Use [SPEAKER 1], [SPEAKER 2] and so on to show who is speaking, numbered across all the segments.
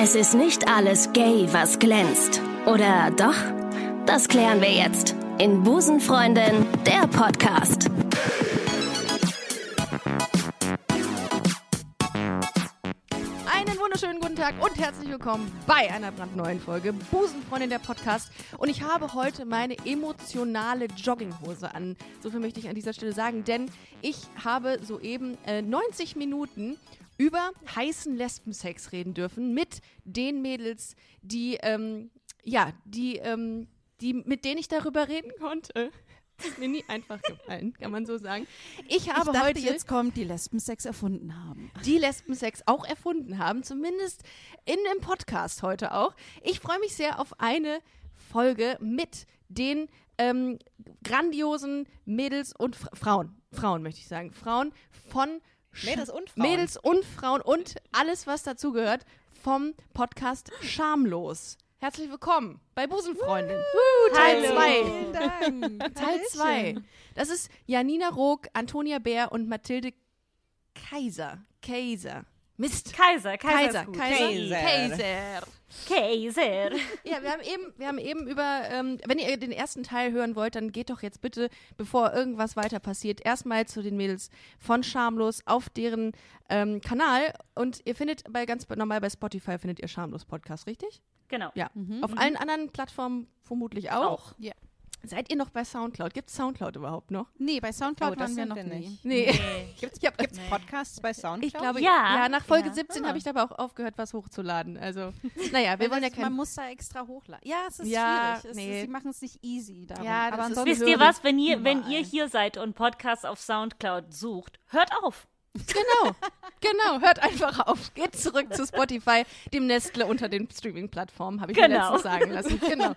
[SPEAKER 1] Es ist nicht alles gay, was glänzt. Oder doch? Das klären wir jetzt in Busenfreundin, der Podcast.
[SPEAKER 2] Einen wunderschönen guten Tag und herzlich willkommen bei einer brandneuen Folge Busenfreundin der Podcast. Und ich habe heute meine emotionale Jogginghose an. So viel möchte ich an dieser Stelle sagen, denn ich habe soeben äh, 90 Minuten über heißen Lesbensex reden dürfen mit den Mädels, die, ähm, ja, die, ähm, die, mit denen ich darüber reden konnte. Ist mir nie einfach gefallen, kann man so sagen. Ich habe
[SPEAKER 3] ich dachte,
[SPEAKER 2] heute
[SPEAKER 3] jetzt kommt, die Lesbensex erfunden haben.
[SPEAKER 2] die Lesbensex auch erfunden haben, zumindest in dem Podcast heute auch. Ich freue mich sehr auf eine Folge mit den ähm, grandiosen Mädels und Fra Frauen, Frauen möchte ich sagen, Frauen von
[SPEAKER 4] Mädels und Frauen.
[SPEAKER 2] Mädels und Frauen und alles, was dazugehört vom Podcast Schamlos. Herzlich willkommen bei Busenfreundin. Uh, Teil
[SPEAKER 4] Hallo.
[SPEAKER 2] 2.
[SPEAKER 3] Vielen Dank.
[SPEAKER 2] Teil 2. Das ist Janina Rook, Antonia Bär und Mathilde Kaiser. Kaiser. Mist.
[SPEAKER 5] Kaiser, Kaiser,
[SPEAKER 2] Kaiser,
[SPEAKER 5] ist gut.
[SPEAKER 2] Kaiser.
[SPEAKER 4] Kaiser.
[SPEAKER 2] Kaiser. Ja, wir haben eben, wir haben eben über, ähm, wenn ihr den ersten Teil hören wollt, dann geht doch jetzt bitte, bevor irgendwas weiter passiert, erstmal zu den Mädels von Schamlos auf deren ähm, Kanal und ihr findet bei ganz normal bei Spotify findet ihr Schamlos Podcast, richtig?
[SPEAKER 5] Genau.
[SPEAKER 2] Ja. Auf allen anderen Plattformen vermutlich auch.
[SPEAKER 5] Auch.
[SPEAKER 3] Ja.
[SPEAKER 2] Seid ihr noch bei Soundcloud? Gibt es Soundcloud überhaupt noch?
[SPEAKER 3] Nee, bei Soundcloud
[SPEAKER 4] Oh,
[SPEAKER 3] waren wir noch
[SPEAKER 4] wir nicht.
[SPEAKER 2] Nee.
[SPEAKER 4] Gibt's, gibt's Podcasts bei Soundcloud?
[SPEAKER 2] Ich glaube,
[SPEAKER 5] Ja.
[SPEAKER 2] ja, nach Folge
[SPEAKER 5] Ja.
[SPEAKER 2] 17
[SPEAKER 4] Ah.
[SPEAKER 2] habe ich aber auch aufgehört, was hochzuladen. Also, naja, wir wollen ja
[SPEAKER 3] das- Man
[SPEAKER 2] kein.
[SPEAKER 3] muss da extra hochladen. Ja, es ist
[SPEAKER 2] Ja,
[SPEAKER 3] schwierig.
[SPEAKER 2] Nee.
[SPEAKER 3] ist, sie machen es nicht easy. Darum.
[SPEAKER 2] Ja,
[SPEAKER 3] aber
[SPEAKER 2] ist-
[SPEAKER 3] ansonsten
[SPEAKER 5] Wisst ihr was, wenn ihr, wenn ihr hier seid und Podcasts auf Soundcloud sucht, hört auf.
[SPEAKER 2] Genau, genau, hört einfach auf. Geht zurück zu Spotify, dem Nestle unter den Streaming-Plattformen, habe ich mir
[SPEAKER 5] Genau.
[SPEAKER 2] letztens sagen lassen. Genau.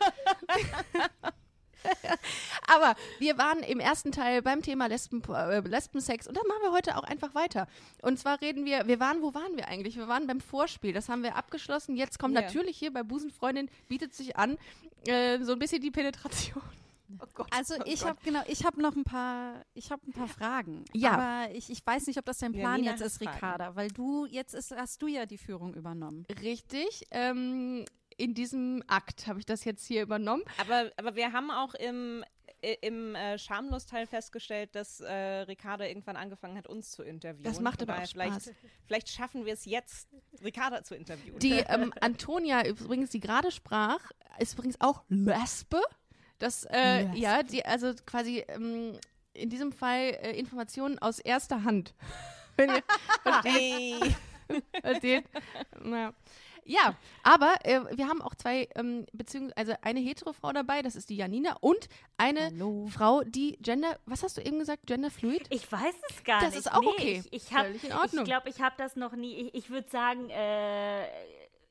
[SPEAKER 2] Aber wir waren im ersten Teil beim Thema Lesben, äh, Lesbensex und da machen wir heute auch einfach weiter. Und zwar reden wir, wir waren, wo waren wir eigentlich? Wir waren beim Vorspiel, das haben wir abgeschlossen. Jetzt kommt
[SPEAKER 4] Ja.
[SPEAKER 2] natürlich hier bei Busenfreundin, bietet sich an, äh, so ein bisschen die Penetration. Oh Gott.
[SPEAKER 3] Also
[SPEAKER 2] oh
[SPEAKER 3] ich habe genau, ich habe noch ein paar, ich habe ein paar Fragen.
[SPEAKER 2] Ja.
[SPEAKER 3] Aber ich, ich weiß nicht, ob das dein Plan
[SPEAKER 4] Janina
[SPEAKER 3] jetzt ist,
[SPEAKER 4] Fragen.
[SPEAKER 3] Ricarda, weil du jetzt ist, hast du ja die Führung übernommen.
[SPEAKER 2] Richtig. Ähm, in diesem Akt habe ich das jetzt hier übernommen.
[SPEAKER 4] aber, aber wir haben auch im, i- im äh, Schamlos-Teil festgestellt, dass äh, Ricarda irgendwann angefangen hat, uns zu interviewen.
[SPEAKER 2] Das macht aber auch
[SPEAKER 4] daher
[SPEAKER 2] Spaß.
[SPEAKER 4] Vielleicht, vielleicht schaffen wir es jetzt, Ricarda zu interviewen.
[SPEAKER 2] Die ähm, Antonia übrigens, die gerade sprach, ist übrigens auch Lesbe. Das, äh,
[SPEAKER 3] Lesbe.
[SPEAKER 2] ja, die, also quasi ähm, in diesem Fall äh, Informationen aus erster Hand. Wenn ihr versteht,
[SPEAKER 4] hey.
[SPEAKER 2] versteht. Naja. Ja, aber äh, wir haben auch zwei, ähm, beziehungsweise also eine hetero Frau dabei, das ist die Janina, und eine
[SPEAKER 3] Hallo.
[SPEAKER 2] Frau, die Gender, was hast du eben gesagt, Genderfluid?
[SPEAKER 5] Ich weiß es gar
[SPEAKER 2] Das
[SPEAKER 5] nicht.
[SPEAKER 2] ist auch
[SPEAKER 5] nee,
[SPEAKER 2] okay.
[SPEAKER 5] Ich, ich hab-
[SPEAKER 2] Völlig in Ordnung.
[SPEAKER 5] Ich glaube, ich habe das noch nie. Ich, ich würde sagen, äh,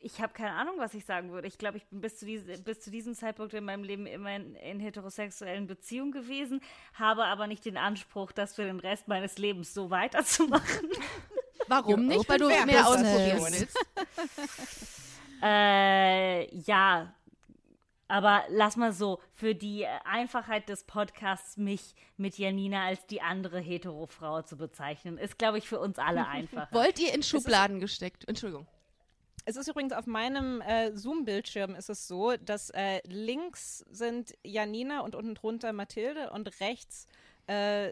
[SPEAKER 5] ich habe keine Ahnung, was ich sagen würde. Ich glaube, ich bin bis zu, diese, bis zu diesem Zeitpunkt in meinem Leben immer in, in heterosexuellen Beziehungen gewesen, habe aber nicht den Anspruch, das für den Rest meines Lebens so weiterzumachen.
[SPEAKER 2] Warum nicht? Weil du mehr ausprobieren willst.
[SPEAKER 5] Äh, ja. Aber lass mal so, für die äh, Einfachheit des Podcasts mich mit Janina als die andere hetero-Frau zu bezeichnen, ist, glaube ich, für uns alle einfach.
[SPEAKER 2] Wollt ihr in Schubladen gesteckt? Entschuldigung.
[SPEAKER 4] Es ist übrigens auf meinem äh, Zoom-Bildschirm ist es so, dass äh, links sind Janina und unten drunter Mathilde und rechts äh,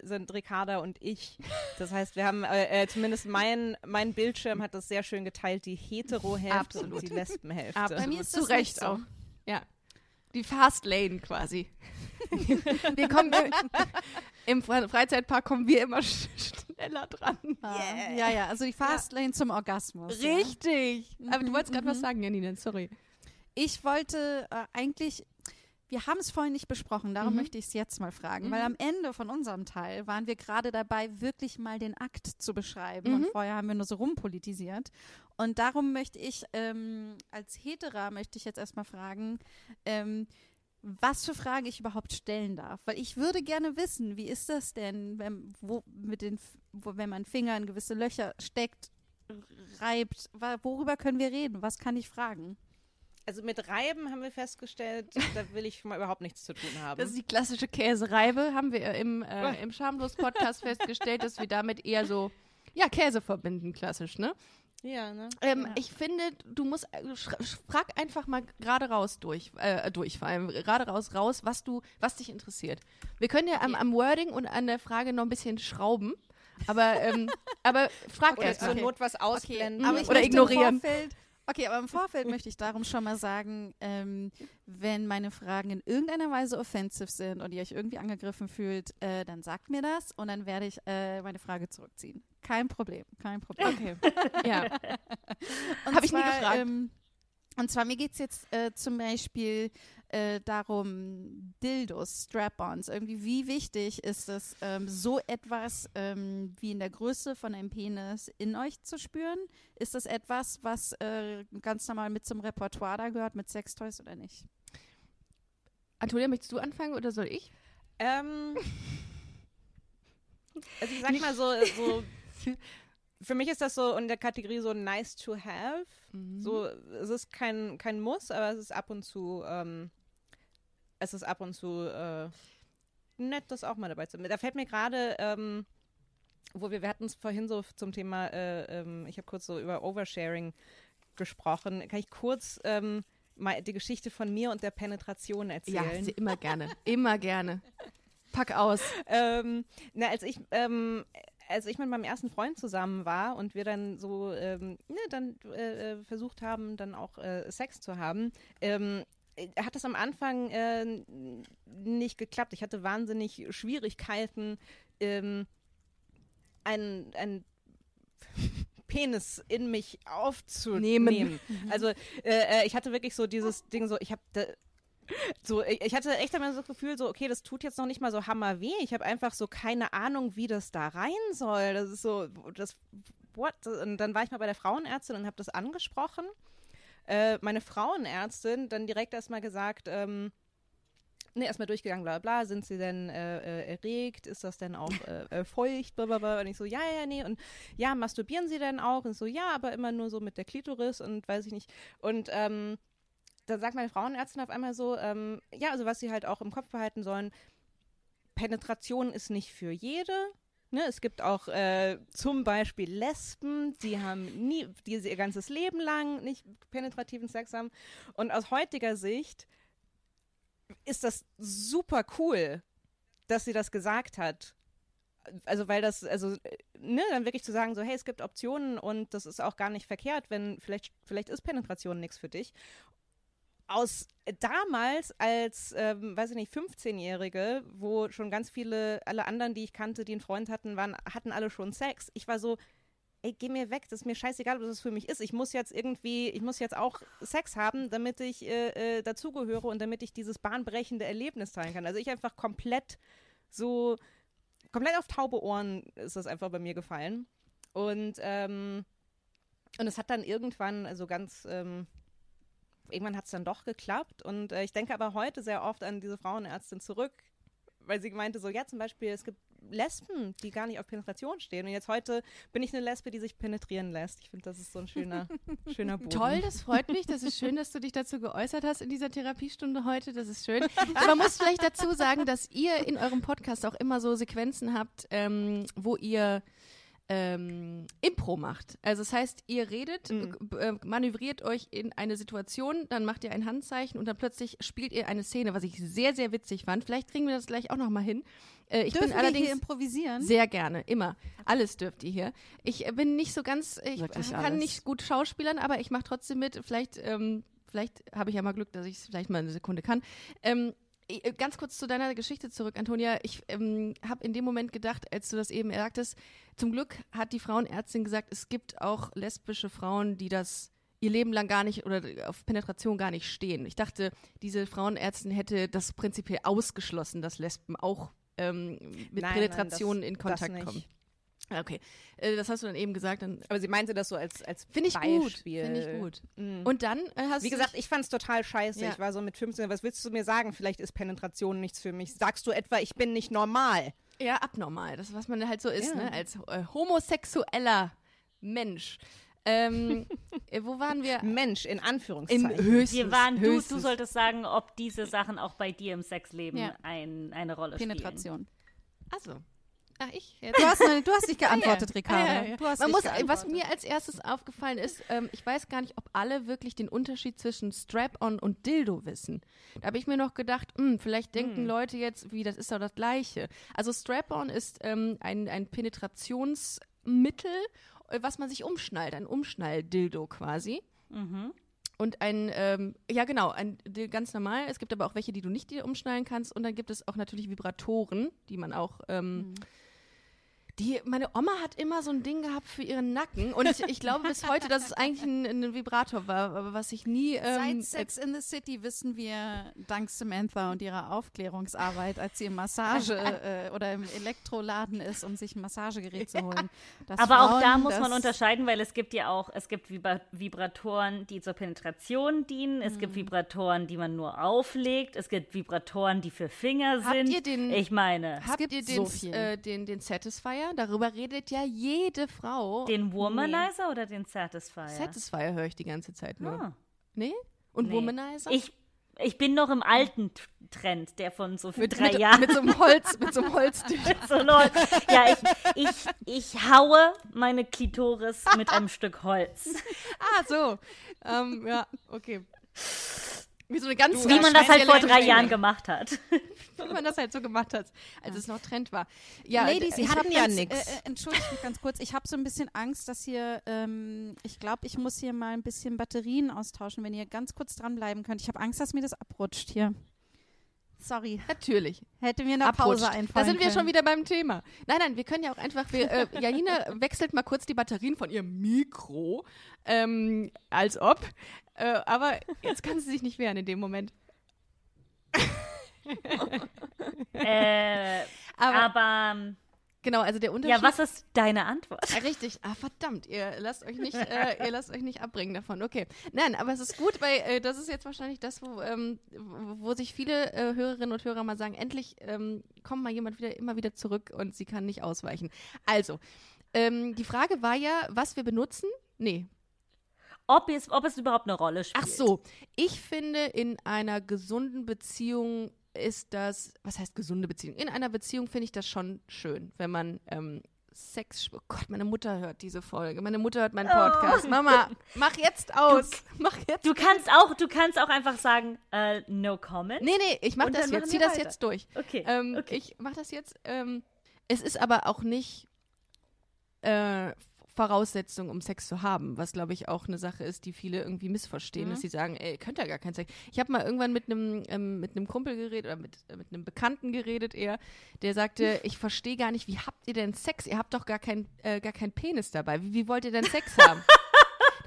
[SPEAKER 4] sind Ricarda und ich. Das heißt, wir haben äh, äh, zumindest mein, mein Bildschirm hat das sehr schön geteilt, die Hetero-Hälfte und die Lesben-Hälfte.
[SPEAKER 2] Absolut.
[SPEAKER 3] Bei mir ist
[SPEAKER 2] Zu
[SPEAKER 3] das
[SPEAKER 2] Recht
[SPEAKER 3] nicht so.
[SPEAKER 2] auch. Ja. Die Fast Lane quasi. wir kommen im Fre Freizeitpark kommen wir immer sch schneller dran.
[SPEAKER 3] Ah, Ja, ja, also die Fastlane zum Orgasmus. ja.
[SPEAKER 2] Richtig. Aber du wolltest gerade
[SPEAKER 3] mhm.
[SPEAKER 2] was sagen, Janine, sorry.
[SPEAKER 3] Ich wollte äh, eigentlich, wir haben es vorhin nicht besprochen, darum möchte ich es jetzt mal fragen, weil am Ende von unserem Teil waren wir gerade dabei, wirklich mal den Akt zu beschreiben und vorher haben wir nur so rumpolitisiert. Und darum möchte ich ähm, als Hetera möchte ich jetzt erstmal fragen, ähm, was für Fragen ich überhaupt stellen darf. Weil ich würde gerne wissen, wie ist das denn, wenn, wo, mit den, wo, wenn man Finger in gewisse Löcher steckt, reibt, worüber können wir reden? Was kann ich fragen?
[SPEAKER 4] Also mit Reiben haben wir festgestellt, da will ich mal überhaupt nichts zu tun haben.
[SPEAKER 2] Das ist die klassische Käsereibe, haben wir im, äh, im Schamlos-Podcast festgestellt, dass wir damit eher so, ja, Käse verbinden, klassisch, ne?
[SPEAKER 6] Ja, ne?
[SPEAKER 2] Ähm,
[SPEAKER 3] Ja.
[SPEAKER 2] Ich finde, du musst äh, frag einfach mal gerade raus durch, äh, durch vor allem gerade raus raus, was du, was dich interessiert. Wir können ja am, am Wording und an der Frage noch ein bisschen schrauben, aber ähm, aber frag
[SPEAKER 3] Okay,
[SPEAKER 6] Oder
[SPEAKER 2] erst
[SPEAKER 6] zur
[SPEAKER 2] mal.
[SPEAKER 6] Not was ausblenden.
[SPEAKER 3] aber ich
[SPEAKER 2] Oder ignorieren.
[SPEAKER 3] Im Vorfeld, okay, aber im Vorfeld möchte ich darum schon mal sagen, ähm, wenn meine Fragen in irgendeiner Weise offensive sind und ihr euch irgendwie angegriffen fühlt, äh, dann sagt mir das und dann werde ich äh, meine Frage zurückziehen. Kein Problem, kein Problem.
[SPEAKER 2] Okay. ja.
[SPEAKER 3] Und
[SPEAKER 2] Hab ich nie
[SPEAKER 3] zwar,
[SPEAKER 2] gefragt.
[SPEAKER 3] Ähm, und zwar, mir geht es jetzt äh, zum Beispiel äh, darum, Dildos, Strap-ons. Irgendwie, wie wichtig ist es, ähm, so etwas ähm, wie in der Größe von einem Penis in euch zu spüren? Ist das etwas, was äh, ganz normal mit zum Repertoire da gehört, mit Sextoys oder nicht?
[SPEAKER 2] Antonia, möchtest du anfangen oder soll ich?
[SPEAKER 6] Ähm, also ich sag mal so, so, für mich ist das so in der Kategorie so nice to have.
[SPEAKER 2] Mhm.
[SPEAKER 6] So, es ist kein, kein Muss, aber es ist ab und zu, ähm, es ist ab und zu äh, nett, das auch mal dabei zu haben. Da fällt mir gerade, ähm, wo wir, wir hatten es vorhin so zum Thema, äh, ähm, ich habe kurz so über Oversharing gesprochen. Kann ich kurz ähm, mal die Geschichte von mir und der Penetration
[SPEAKER 2] Ja,
[SPEAKER 6] erzählen?
[SPEAKER 2] sie- immer gerne, immer gerne. Pack aus.
[SPEAKER 6] ähm, na, als ich, ähm, als ich mit meinem ersten Freund zusammen war und wir dann so, ähm, ne, dann äh, äh, versucht haben, dann auch äh, Sex zu haben, ähm, äh, hat das am Anfang äh, nicht geklappt. Ich hatte wahnsinnig Schwierigkeiten, ähm, einen, einen Penis in mich aufzunehmen.
[SPEAKER 2] Nehmen.
[SPEAKER 6] Also äh, äh, ich hatte wirklich so dieses Ding so, ich habe so, ich, ich hatte echt einmal so das Gefühl, so, okay, das tut jetzt noch nicht mal so hammerweh. Ich habe einfach so keine Ahnung, wie das da rein soll. Das ist so, das, what? Und dann war ich mal bei der Frauenärztin und habe das angesprochen. Äh, meine Frauenärztin dann direkt erstmal gesagt, ähm, ne, erstmal durchgegangen, bla bla, sind sie denn äh, äh, erregt? Ist das denn auch äh, äh, feucht? Bla, bla, bla. Und ich so, ja, ja, nee. Und ja, masturbieren sie denn auch? Und so, ja, aber immer nur so mit der Klitoris und weiß ich nicht. Und ähm, dann sagt meine Frauenärztin auf einmal so, ähm, ja, also was sie halt auch im Kopf behalten sollen, Penetration ist nicht für jede. Ne, es gibt auch äh, zum Beispiel Lesben, die haben nie, die ihr ganzes Leben lang nicht penetrativen Sex haben. Und aus heutiger Sicht ist das super cool, dass sie das gesagt hat. Also weil das, also, ne, dann wirklich zu sagen, so, hey, es gibt Optionen und das ist auch gar nicht verkehrt, wenn vielleicht, vielleicht ist Penetration nichts für dich aus damals als, ähm, weiß ich nicht, 15-Jährige, wo schon ganz viele, alle anderen, die ich kannte, die einen Freund hatten, waren, hatten alle schon Sex. Ich war so, ey, geh mir weg, das ist mir scheißegal, was das für mich ist. Ich muss jetzt irgendwie, ich muss jetzt auch Sex haben, damit ich äh, äh, dazugehöre und damit ich dieses bahnbrechende Erlebnis teilen kann. Also ich einfach komplett so, komplett auf taube Ohren ist das einfach bei mir gefallen. Und, ähm, und es hat dann irgendwann, also ganz, ähm, irgendwann hat es dann doch geklappt. Und äh, ich denke aber heute sehr oft an diese Frauenärztin zurück, weil sie meinte so, ja, zum Beispiel, es gibt Lesben, die gar nicht auf Penetration stehen. Und jetzt heute bin ich eine Lesbe, die sich penetrieren lässt. Ich finde, das ist so ein schöner, schöner Boden.
[SPEAKER 2] Toll, das freut mich. Das ist schön, dass du dich dazu geäußert hast in dieser Therapiestunde heute. Das ist schön. Man muss vielleicht dazu sagen, dass ihr in eurem Podcast auch immer so Sequenzen habt, ähm, wo ihr ähm, Impro macht. Also das heißt, ihr redet,
[SPEAKER 6] Mhm.
[SPEAKER 2] äh, manövriert euch in eine Situation, dann macht ihr ein Handzeichen und dann plötzlich spielt ihr eine Szene, was ich sehr, sehr witzig fand. Vielleicht kriegen wir das gleich auch noch mal hin. Äh, ich
[SPEAKER 3] Dürfen
[SPEAKER 2] bin allerdings
[SPEAKER 3] hier improvisieren?
[SPEAKER 2] sehr gerne, immer. Alles dürft ihr hier. Ich äh, bin nicht so ganz, ich
[SPEAKER 3] Wirklich
[SPEAKER 2] kann
[SPEAKER 3] alles.
[SPEAKER 2] nicht gut schauspielern, aber ich mache trotzdem mit. Vielleicht, ähm, vielleicht habe ich ja mal Glück, dass ich es vielleicht mal eine Sekunde kann. Ähm, äh, ganz kurz zu deiner Geschichte zurück, Antonia. Ich ähm, habe in dem Moment gedacht, als du das eben sagtest, zum Glück hat die Frauenärztin gesagt, es gibt auch lesbische Frauen, die das ihr Leben lang gar nicht oder auf Penetration gar nicht stehen. Ich dachte, diese Frauenärztin hätte das prinzipiell ausgeschlossen, dass Lesben auch ähm, mit
[SPEAKER 6] Nein,
[SPEAKER 2] Penetration
[SPEAKER 6] nein,
[SPEAKER 2] in
[SPEAKER 6] das-
[SPEAKER 2] Kontakt
[SPEAKER 6] das nicht.
[SPEAKER 2] kommen. Okay, äh, das hast du dann eben gesagt. Dann
[SPEAKER 6] Aber sie meinte das so als, als
[SPEAKER 2] finde ich gut.
[SPEAKER 6] Beispiel.
[SPEAKER 2] Finde ich gut.
[SPEAKER 6] Mhm.
[SPEAKER 2] Und dann äh, hast
[SPEAKER 6] Wie
[SPEAKER 2] du
[SPEAKER 6] gesagt, ich fand es total scheiße.
[SPEAKER 2] Ja.
[SPEAKER 6] Ich war so mit 15, was willst du mir sagen? Vielleicht ist Penetration nichts für mich. Sagst du etwa, ich bin nicht normal?
[SPEAKER 2] ja abnormal. Das ist, was man halt so ist,
[SPEAKER 6] Ja.
[SPEAKER 2] ne? Als äh, homosexueller Mensch. Ähm, äh, wo waren wir?
[SPEAKER 6] Mensch, in
[SPEAKER 2] Im
[SPEAKER 6] Anführungszeichen.
[SPEAKER 2] höchstens.
[SPEAKER 5] Wir waren, du, du
[SPEAKER 2] höchstens.
[SPEAKER 5] solltest sagen, ob diese Sachen auch bei dir im Sexleben
[SPEAKER 3] Ja.
[SPEAKER 5] ein, eine Rolle spielen.
[SPEAKER 3] Penetration.
[SPEAKER 2] Also, Ach, ich jetzt.
[SPEAKER 3] Du hast, noch- du hast nicht geantwortet,
[SPEAKER 2] Ah,
[SPEAKER 3] Ricardo.
[SPEAKER 2] ja, ja.
[SPEAKER 3] Du hast
[SPEAKER 2] Man muss, was mir als erstes aufgefallen ist, ähm, ich weiß gar nicht, ob alle wirklich den Unterschied zwischen Strap-on und Dildo wissen. Da habe ich mir noch gedacht, hm, vielleicht denken Leute jetzt, wie, das ist doch das Gleiche. Also Strap-on ist ähm, ein, ein Penetrationsmittel, äh, was man sich umschnallt, ein Umschnall-Dildo quasi. Und ein, ähm, ja genau, ein ganz normal. Es gibt aber auch welche, die du nicht dir umschnallen kannst. Und dann gibt es auch natürlich Vibratoren, die man auch ähm, die, meine Oma hat immer so ein Ding gehabt für ihren Nacken und ich, ich glaube bis heute, dass es eigentlich ein, ein Vibrator war, aber was ich nie. Ähm,
[SPEAKER 3] Seit Sex in the City wissen wir, dank Samantha und ihrer Aufklärungsarbeit, als sie im Massage äh, oder im Elektroladen ist, um sich ein Massagegerät zu holen.
[SPEAKER 5] Aber auch da
[SPEAKER 3] Frauen
[SPEAKER 5] muss man unterscheiden, weil es gibt ja auch, es gibt Vibra Vibratoren, die zur Penetration dienen, es
[SPEAKER 3] Mhm.
[SPEAKER 5] gibt Vibratoren, die man nur auflegt, es gibt Vibratoren, die für Finger
[SPEAKER 2] Habt
[SPEAKER 5] sind.
[SPEAKER 2] ihr den-
[SPEAKER 5] ich meine,
[SPEAKER 2] Habt
[SPEAKER 3] gibt
[SPEAKER 2] ihr
[SPEAKER 3] so
[SPEAKER 2] den,
[SPEAKER 3] viel.
[SPEAKER 2] äh, den, den Satisfier? Darüber redet ja jede Frau.
[SPEAKER 5] den Womanizer oder den Satisfier?
[SPEAKER 2] Satisfier höre ich die ganze Zeit nur.
[SPEAKER 5] Ah.
[SPEAKER 2] Nee? Und
[SPEAKER 5] Nee.
[SPEAKER 2] Womanizer?
[SPEAKER 5] Ich, ich bin noch im alten Trend, der von so
[SPEAKER 2] mit,
[SPEAKER 5] drei
[SPEAKER 2] mit,
[SPEAKER 5] Jahren.
[SPEAKER 2] mit so einem Holz, mit so einem Holz.
[SPEAKER 5] so läuft. Ja, ich, ich, ich haue meine Klitoris mit einem Stück Holz.
[SPEAKER 2] ah, so. Ähm, ja, okay. Wie so eine ganz
[SPEAKER 5] Wie man das halt vor drei Jahren gemacht hat.
[SPEAKER 2] Wie man das halt so gemacht hat, als es noch Trend war. Ja,
[SPEAKER 3] Ladies,
[SPEAKER 2] äh,
[SPEAKER 3] ich
[SPEAKER 6] hatten
[SPEAKER 3] habe
[SPEAKER 6] ja nix.
[SPEAKER 3] Äh, äh, entschuldigt mich ganz kurz. Ich habe so ein bisschen Angst, dass hier, ähm, ich glaube, ich muss hier mal ein bisschen Batterien austauschen, wenn ihr ganz kurz dranbleiben könnt. Ich habe Angst, dass mir das abrutscht hier. Sorry,
[SPEAKER 2] natürlich.
[SPEAKER 3] hätte mir eine
[SPEAKER 2] abrutscht.
[SPEAKER 3] Pause einfallen
[SPEAKER 2] Da sind wir
[SPEAKER 3] können.
[SPEAKER 2] schon wieder beim Thema. Nein, nein, wir können ja auch einfach, wir, äh, Janina wechselt mal kurz die Batterien von ihrem Mikro, ähm, als ob. Äh, aber jetzt kann sie sich nicht wehren in dem Moment.
[SPEAKER 5] äh,
[SPEAKER 2] Aber,
[SPEAKER 5] aber ähm,
[SPEAKER 2] genau, also der Unterschied.
[SPEAKER 5] ja, was ist deine Antwort?
[SPEAKER 2] Ah, Richtig, ah verdammt, ihr lasst euch nicht, äh, ihr lasst euch nicht abbringen davon. Okay, nein, aber es ist gut, weil äh, das ist jetzt wahrscheinlich das, wo, ähm, wo sich viele äh, Hörerinnen und Hörer mal sagen, endlich ähm, kommt mal jemand wieder immer wieder zurück und sie kann nicht ausweichen. Also, ähm, die Frage war ja, was wir benutzen. Nee,
[SPEAKER 5] Ob es, ob es überhaupt eine Rolle spielt.
[SPEAKER 2] ach so, ich finde in einer gesunden Beziehung ist das, was heißt gesunde Beziehung? In einer Beziehung finde ich das schon schön, wenn man ähm, Sex, oh Gott, meine Mutter hört diese Folge, meine Mutter hört meinen Podcast. Mama, mach jetzt aus, mach jetzt.
[SPEAKER 5] Du kannst auch, du kannst auch einfach sagen, äh, no comment.
[SPEAKER 2] nee, nee, ich mach das jetzt, zieh das
[SPEAKER 5] weiter.
[SPEAKER 2] jetzt durch.
[SPEAKER 5] Okay.
[SPEAKER 2] Ähm,
[SPEAKER 5] okay.
[SPEAKER 2] Ich mach das jetzt. Ähm, es ist aber auch nicht äh, Voraussetzung, um Sex zu haben, was glaube ich auch eine Sache ist, die viele irgendwie missverstehen,
[SPEAKER 5] Mhm.
[SPEAKER 2] dass sie sagen, ey, ihr könnt ja gar keinen Sex. Ich habe mal irgendwann mit einem ähm, mit einem Kumpel geredet oder mit, äh, mit einem Bekannten geredet eher, der sagte, ich verstehe gar nicht, wie habt ihr denn Sex? Ihr habt doch gar kein äh, gar keinen Penis dabei. Wie, wie wollt ihr denn Sex haben?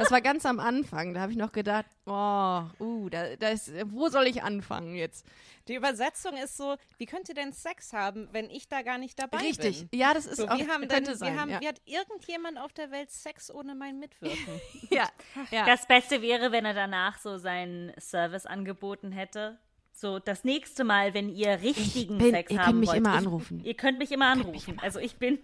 [SPEAKER 2] Das war ganz am Anfang. Da habe ich noch gedacht, oh, uh, da, da ist, wo soll ich anfangen jetzt?
[SPEAKER 6] Die Übersetzung ist so, wie könnt ihr denn Sex haben, wenn ich da gar nicht dabei
[SPEAKER 2] Richtig.
[SPEAKER 6] bin?
[SPEAKER 2] Ja, das ist
[SPEAKER 6] So,
[SPEAKER 2] auch,
[SPEAKER 6] wie haben denn,
[SPEAKER 2] könnte sein.
[SPEAKER 6] wie, haben,
[SPEAKER 2] ja.
[SPEAKER 6] wie hat irgendjemand auf der Welt Sex ohne mein Mitwirken?
[SPEAKER 2] ja, ja.
[SPEAKER 5] Das Beste wäre, wenn er danach so seinen Service angeboten hätte. So, das nächste Mal, wenn ihr richtigen
[SPEAKER 2] bin-
[SPEAKER 5] Sex
[SPEAKER 2] ihr
[SPEAKER 5] haben
[SPEAKER 2] könnt mich
[SPEAKER 5] wollt.
[SPEAKER 2] immer
[SPEAKER 5] ich,
[SPEAKER 2] anrufen.
[SPEAKER 5] Ihr könnt mich immer anrufen. Also ich bin.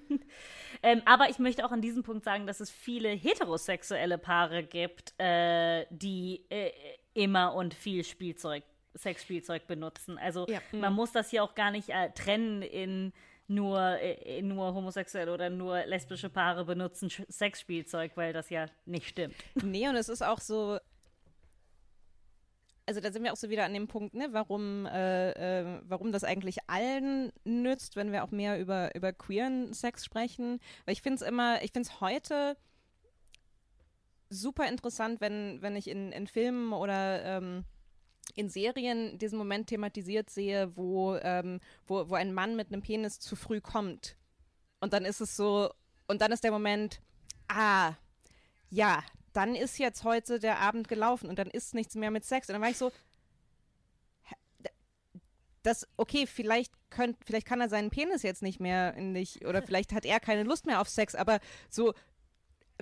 [SPEAKER 5] Ähm, aber ich möchte auch an diesem Punkt sagen, dass es viele heterosexuelle Paare gibt, äh, die äh, immer und viel Spielzeug, Sexspielzeug benutzen. Also
[SPEAKER 2] Ja.
[SPEAKER 5] man muss das hier auch gar nicht äh, trennen in nur, äh, nur homosexuelle oder nur lesbische Paare benutzen Sexspielzeug, weil das ja nicht stimmt.
[SPEAKER 6] nee, und es ist auch so. Also da sind wir auch so wieder an dem Punkt, ne, warum, äh, äh, warum das eigentlich allen nützt, wenn wir auch mehr über, über queeren Sex sprechen. Weil ich finde es immer, ich finde es heute super interessant, wenn, wenn ich in, in Filmen oder ähm, in Serien diesen Moment thematisiert sehe, wo, ähm, wo, wo ein Mann mit einem Penis zu früh kommt. Und dann ist es so, und dann ist der Moment, ah, ja, dann ist jetzt heute der Abend gelaufen und dann ist nichts mehr mit Sex. Und dann war ich so, das, okay, vielleicht, könnt, vielleicht kann er seinen Penis jetzt nicht mehr nicht, oder vielleicht hat er keine Lust mehr auf Sex, aber so,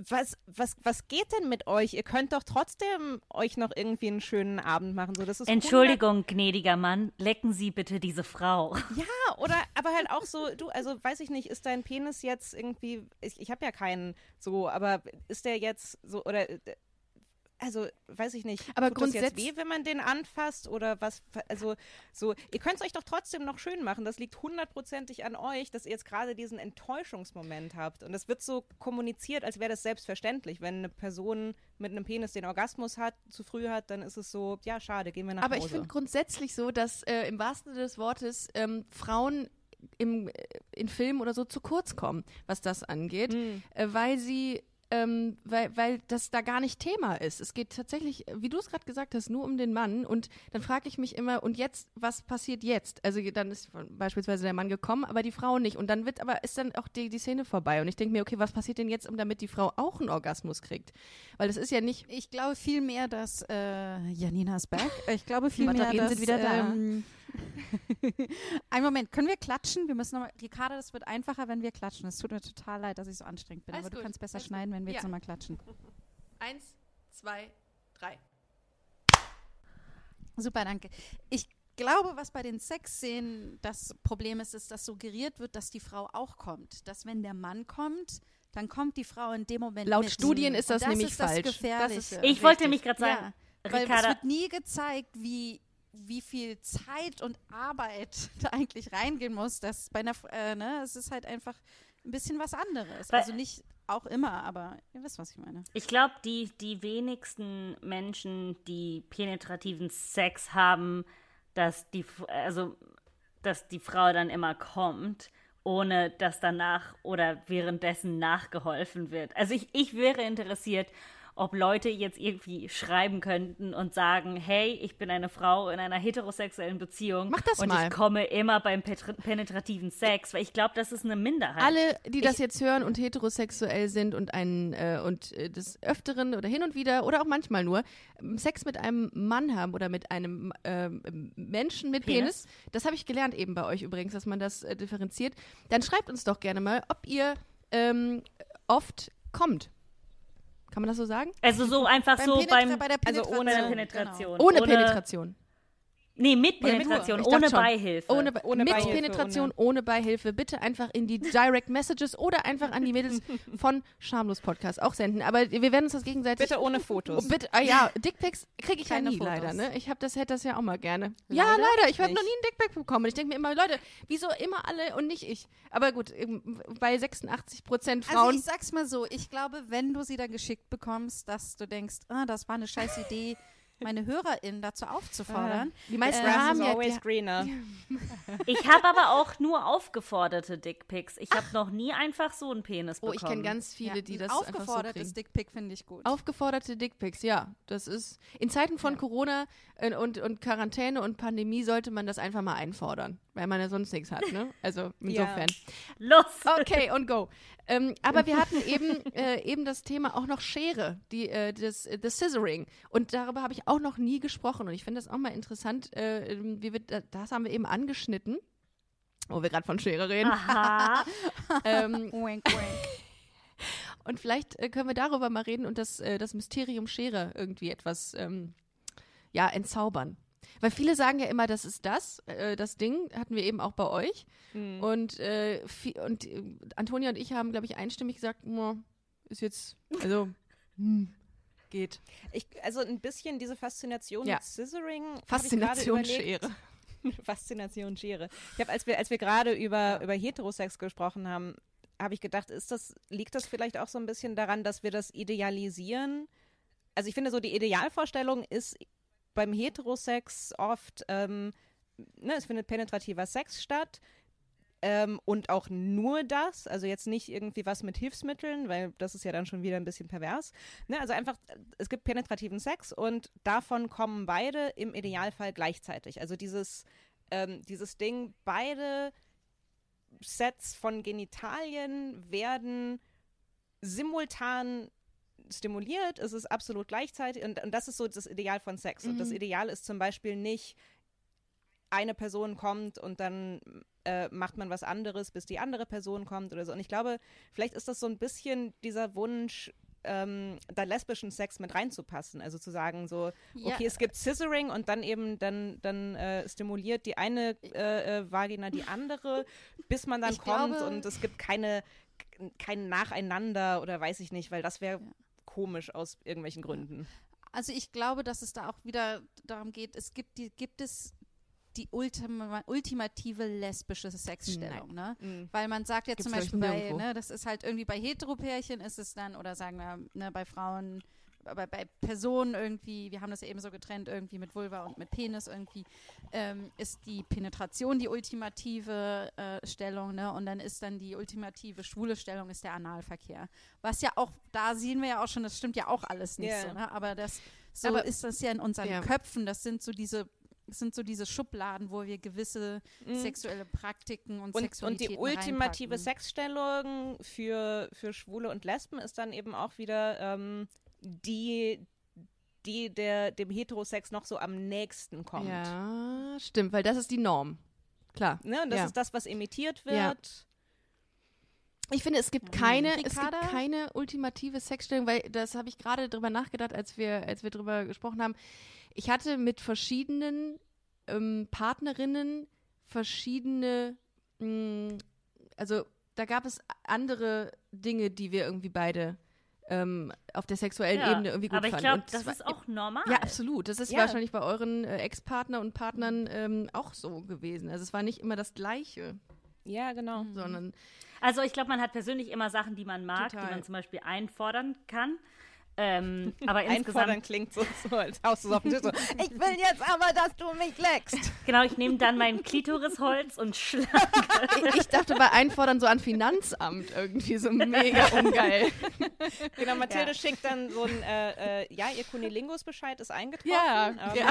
[SPEAKER 6] was, was, was geht denn mit euch? Ihr könnt doch trotzdem euch noch irgendwie einen schönen Abend machen. So, das ist
[SPEAKER 5] Entschuldigung, gnädiger Mann, lecken Sie bitte diese Frau.
[SPEAKER 6] Ja, oder aber halt auch so, du, also weiß ich nicht, ist dein Penis jetzt irgendwie, ich, ich habe ja keinen so, aber ist der jetzt so, oder äh, also weiß ich nicht,
[SPEAKER 2] aber
[SPEAKER 6] tut das jetzt weh, wenn man den anfasst oder was, also so, ihr könnt es euch doch trotzdem noch schön machen, das liegt hundertprozentig an euch, dass ihr jetzt gerade diesen Enttäuschungsmoment habt und das wird so kommuniziert, als wäre das selbstverständlich, wenn eine Person mit einem Penis den Orgasmus hat, zu früh hat, dann ist es so, ja schade, gehen wir nach
[SPEAKER 2] aber
[SPEAKER 6] Hause.
[SPEAKER 2] Aber ich finde grundsätzlich so, dass äh, im wahrsten Sinne des Wortes ähm, Frauen im, äh, in Filmen oder so zu kurz kommen, was das angeht, mhm. äh, weil sie ähm, weil, weil das da gar nicht Thema ist. Es geht tatsächlich, wie du es gerade gesagt hast, nur um den Mann. Und dann frage ich mich immer, und jetzt, was passiert jetzt? Also dann ist beispielsweise der Mann gekommen, aber die Frau nicht. Und dann wird aber, ist dann auch die, die Szene vorbei. Und ich denke mir, okay, was passiert denn jetzt, um damit die Frau auch einen Orgasmus kriegt? Weil das ist ja nicht.
[SPEAKER 3] Ich glaube vielmehr, dass äh, Janina ist back. Ich glaube vielmehr, dass sind wieder da. Ähm, Ein Moment, können wir klatschen? Wir müssen nochmal. Ricarda, das wird einfacher, wenn wir klatschen. Es tut mir total leid, dass ich so anstrengend bin, Alles aber gut. du kannst besser Alles schneiden, wenn wir ja. jetzt nochmal klatschen.
[SPEAKER 2] Eins, zwei, drei.
[SPEAKER 3] Super, danke. Ich glaube, was bei den Sexszenen das Problem ist, ist, dass suggeriert wird, dass die Frau auch kommt. Dass wenn der Mann kommt, dann kommt die Frau in dem Moment
[SPEAKER 2] Laut
[SPEAKER 3] mit.
[SPEAKER 2] Studien ist das, das nämlich
[SPEAKER 3] ist
[SPEAKER 2] falsch.
[SPEAKER 3] Das Gefährliche. Das
[SPEAKER 5] ist, ich wollte nämlich gerade sagen,
[SPEAKER 3] ja, weil es wird nie gezeigt, wie wie viel Zeit und Arbeit da eigentlich reingehen muss, dass bei einer, äh, ne, es ist halt einfach ein bisschen was anderes. Weil, also nicht auch immer, aber ihr wisst, was ich meine.
[SPEAKER 5] Ich glaube, die, die wenigsten Menschen, die penetrativen Sex haben, dass die, also, dass die Frau dann immer kommt, ohne dass danach oder währenddessen nachgeholfen wird. Also ich, ich wäre interessiert, ob Leute jetzt irgendwie schreiben könnten und sagen, hey, ich bin eine Frau in einer heterosexuellen Beziehung
[SPEAKER 2] Mach das
[SPEAKER 5] und
[SPEAKER 2] mal.
[SPEAKER 5] ich komme immer beim penetrativen Sex, weil ich glaube, das ist eine Minderheit.
[SPEAKER 2] Alle, die das jetzt hören und heterosexuell sind und einen äh, und äh, des Öfteren oder hin und wieder oder auch manchmal nur ähm, Sex mit einem Mann haben oder mit einem äh, Menschen mit Penis, Penis das habe ich gelernt eben bei euch übrigens, dass man das äh, differenziert, dann schreibt uns doch gerne mal, ob ihr ähm, oft kommt. Kann man das so sagen?
[SPEAKER 5] Also so einfach beim so beim
[SPEAKER 3] bei der
[SPEAKER 5] also ohne
[SPEAKER 3] Penetration.
[SPEAKER 2] Genau. Ohne, ohne Penetration.
[SPEAKER 5] Nee, mit Penetration, mit ohne Beihilfe.
[SPEAKER 2] Ohne, ohne mit Beihilfe, Penetration, ohne. ohne. Beihilfe. Bitte einfach in die Direct Messages oder einfach an die Mädels von Schamlos Podcast auch senden. Aber wir werden uns das gegenseitig.
[SPEAKER 6] Bitte ohne Fotos.
[SPEAKER 2] Oh, bitte, ah, ja, Dickpics kriege ich Keine ja nie Fotos. leider. Ne? Ich habe das hätte das ja auch mal gerne. Leider? Ja, leider. Ich habe noch nie einen Dickpic bekommen. Ich denke mir immer, Leute, wieso immer alle und nicht ich? Aber gut, bei 86 Prozent Frauen.
[SPEAKER 3] Also ich sag's mal so, ich glaube, wenn du sie dann geschickt bekommst, dass du denkst, ah, das war eine scheiß Idee meine HörerInnen dazu aufzufordern.
[SPEAKER 6] Äh, die meisten äh, haben ja always greener.
[SPEAKER 5] Ich habe aber auch nur aufgeforderte Dickpics. Ich habe noch nie einfach so einen Penis bekommen.
[SPEAKER 2] Oh, ich kenne ganz viele, ja, die das
[SPEAKER 3] Aufgefordertes
[SPEAKER 2] so
[SPEAKER 3] Dickpic finde ich gut.
[SPEAKER 2] Aufgeforderte Dickpics, ja. Das ist in Zeiten von ja. Corona äh, und, und Quarantäne und Pandemie sollte man das einfach mal einfordern, weil man ja sonst nichts hat, ne? Also insofern.
[SPEAKER 5] Ja. Los!
[SPEAKER 2] Okay, und go. Ähm, aber wir hatten eben, äh, eben das Thema auch noch Schere, die, äh, das, äh, das Scissoring. Und darüber habe ich auch noch nie gesprochen. Und ich finde das auch mal interessant, äh, ähm, wie wir, das haben wir eben angeschnitten, wo wir gerade von Schere reden.
[SPEAKER 3] ähm, wink, wink.
[SPEAKER 2] Und vielleicht äh, können wir darüber mal reden und das, äh, das Mysterium Schere irgendwie etwas ähm, ja, entzaubern. Weil viele sagen ja immer, das ist das, äh, das Ding, hatten wir eben auch bei euch. Mhm. Und, äh, und äh, Antonia und ich haben, glaube ich, einstimmig gesagt, ist jetzt, also, hm, geht.
[SPEAKER 6] Ich, also ein bisschen diese Faszination
[SPEAKER 2] ja.
[SPEAKER 6] mit Scissoring.
[SPEAKER 2] Faszination Schere.
[SPEAKER 6] Faszination Schere. Ich habe, als wir, als wir gerade über, ja. über Heterosex gesprochen haben, habe ich gedacht, ist das, liegt das vielleicht auch so ein bisschen daran, dass wir das idealisieren? Also ich finde so, die Idealvorstellung ist beim Heterosex oft, ähm, ne, es findet penetrativer Sex statt. Ähm, und auch nur das, also jetzt nicht irgendwie was mit Hilfsmitteln, weil das ist ja dann schon wieder ein bisschen pervers. Ne, also einfach, es gibt penetrativen Sex und davon kommen beide im Idealfall gleichzeitig. Also dieses, ähm, dieses Ding, beide Sets von Genitalien werden simultan stimuliert, es ist absolut gleichzeitig und, und das ist so das Ideal von Sex. Mhm. Und das mhm. Ideal ist zum Beispiel nicht, eine Person kommt und dann äh, macht man was anderes, bis die andere Person kommt oder so. Und ich glaube, vielleicht ist das so ein bisschen dieser Wunsch, ähm, da lesbischen Sex mit reinzupassen. Also zu sagen, so, okay, ja. es gibt Scissoring und dann eben, dann, dann äh, stimuliert die eine äh, äh Vagina die andere, bis man dann ich kommt glaube, und es gibt keine, kein Nacheinander oder weiß ich nicht, weil das wäre ja komisch aus irgendwelchen Gründen.
[SPEAKER 3] Also ich glaube, dass es da auch wieder darum geht, es gibt die, gibt es die ultima, ultimative lesbische Sexstellung, ne?
[SPEAKER 6] Mhm.
[SPEAKER 3] Weil man sagt ja
[SPEAKER 2] Gibt's,
[SPEAKER 3] zum Beispiel bei, ne, das ist halt irgendwie bei Heteropärchen ist es dann, oder sagen wir, ne, bei Frauen, bei, bei Personen irgendwie, wir haben das ja eben so getrennt, irgendwie mit Vulva und mit Penis irgendwie, ähm, ist die Penetration die ultimative äh, Stellung, ne? Und dann ist dann die ultimative schwule Stellung ist der Analverkehr. Was ja auch, da sehen wir ja auch schon, das stimmt ja auch alles nicht
[SPEAKER 6] Ja.
[SPEAKER 3] so, ne? Aber das so
[SPEAKER 2] Aber-
[SPEAKER 3] ist das ja in unseren
[SPEAKER 2] Ja.
[SPEAKER 3] Köpfen. Das sind so diese das sind so diese Schubladen, wo wir gewisse
[SPEAKER 6] Mhm.
[SPEAKER 3] sexuelle Praktiken und,
[SPEAKER 6] Und, und die
[SPEAKER 3] Sexualitäten
[SPEAKER 6] ultimative
[SPEAKER 3] reinpacken.
[SPEAKER 6] Sexstellung für, für Schwule und Lesben ist dann eben auch wieder ähm, die, die der, dem Heterosex noch so am nächsten kommt.
[SPEAKER 2] Ja, stimmt, weil das ist die Norm. Klar.
[SPEAKER 6] Ne? Und das
[SPEAKER 2] Ja.
[SPEAKER 6] ist das, was imitiert wird.
[SPEAKER 2] Ja. Ich finde, es gibt keine, es gibt keine ultimative Sexstellung, weil das habe ich gerade drüber nachgedacht, als wir, als wir drüber gesprochen haben. Ich hatte mit verschiedenen ähm, Partnerinnen verschiedene, mh, also da gab es andere Dinge, die wir irgendwie beide ähm, auf der sexuellen
[SPEAKER 5] Ja,
[SPEAKER 2] Ebene irgendwie gut
[SPEAKER 5] aber ich
[SPEAKER 2] fanden.
[SPEAKER 5] glaube,
[SPEAKER 2] Und
[SPEAKER 5] das
[SPEAKER 2] war-
[SPEAKER 5] ist auch normal.
[SPEAKER 2] ja, absolut. Das ist
[SPEAKER 6] Ja.
[SPEAKER 2] wahrscheinlich bei euren äh, Ex-Partner und Partnern ähm, auch so gewesen. Also es war nicht immer das Gleiche,
[SPEAKER 6] Ja, genau.
[SPEAKER 3] Mhm.
[SPEAKER 2] sondern
[SPEAKER 5] Also ich glaube, man hat persönlich immer Sachen, die man mag,
[SPEAKER 2] Total.
[SPEAKER 5] die man zum Beispiel einfordern kann. Ähm, aber
[SPEAKER 6] Einfordern
[SPEAKER 5] insgesamt,
[SPEAKER 6] klingt so, so als haust du so auf den Tisch so, ich will jetzt aber, dass du mich leckst.
[SPEAKER 5] genau, ich nehme dann mein Klitorisholz und schlag.
[SPEAKER 2] ich, ich dachte bei Einfordern so an Finanzamt irgendwie so mega ungeil.
[SPEAKER 6] Genau, Mathilde schickt dann so ein, äh, äh, ja, ihr Kunilingus-Bescheid ist eingetroffen.
[SPEAKER 2] Ja,
[SPEAKER 6] ähm,
[SPEAKER 2] ja.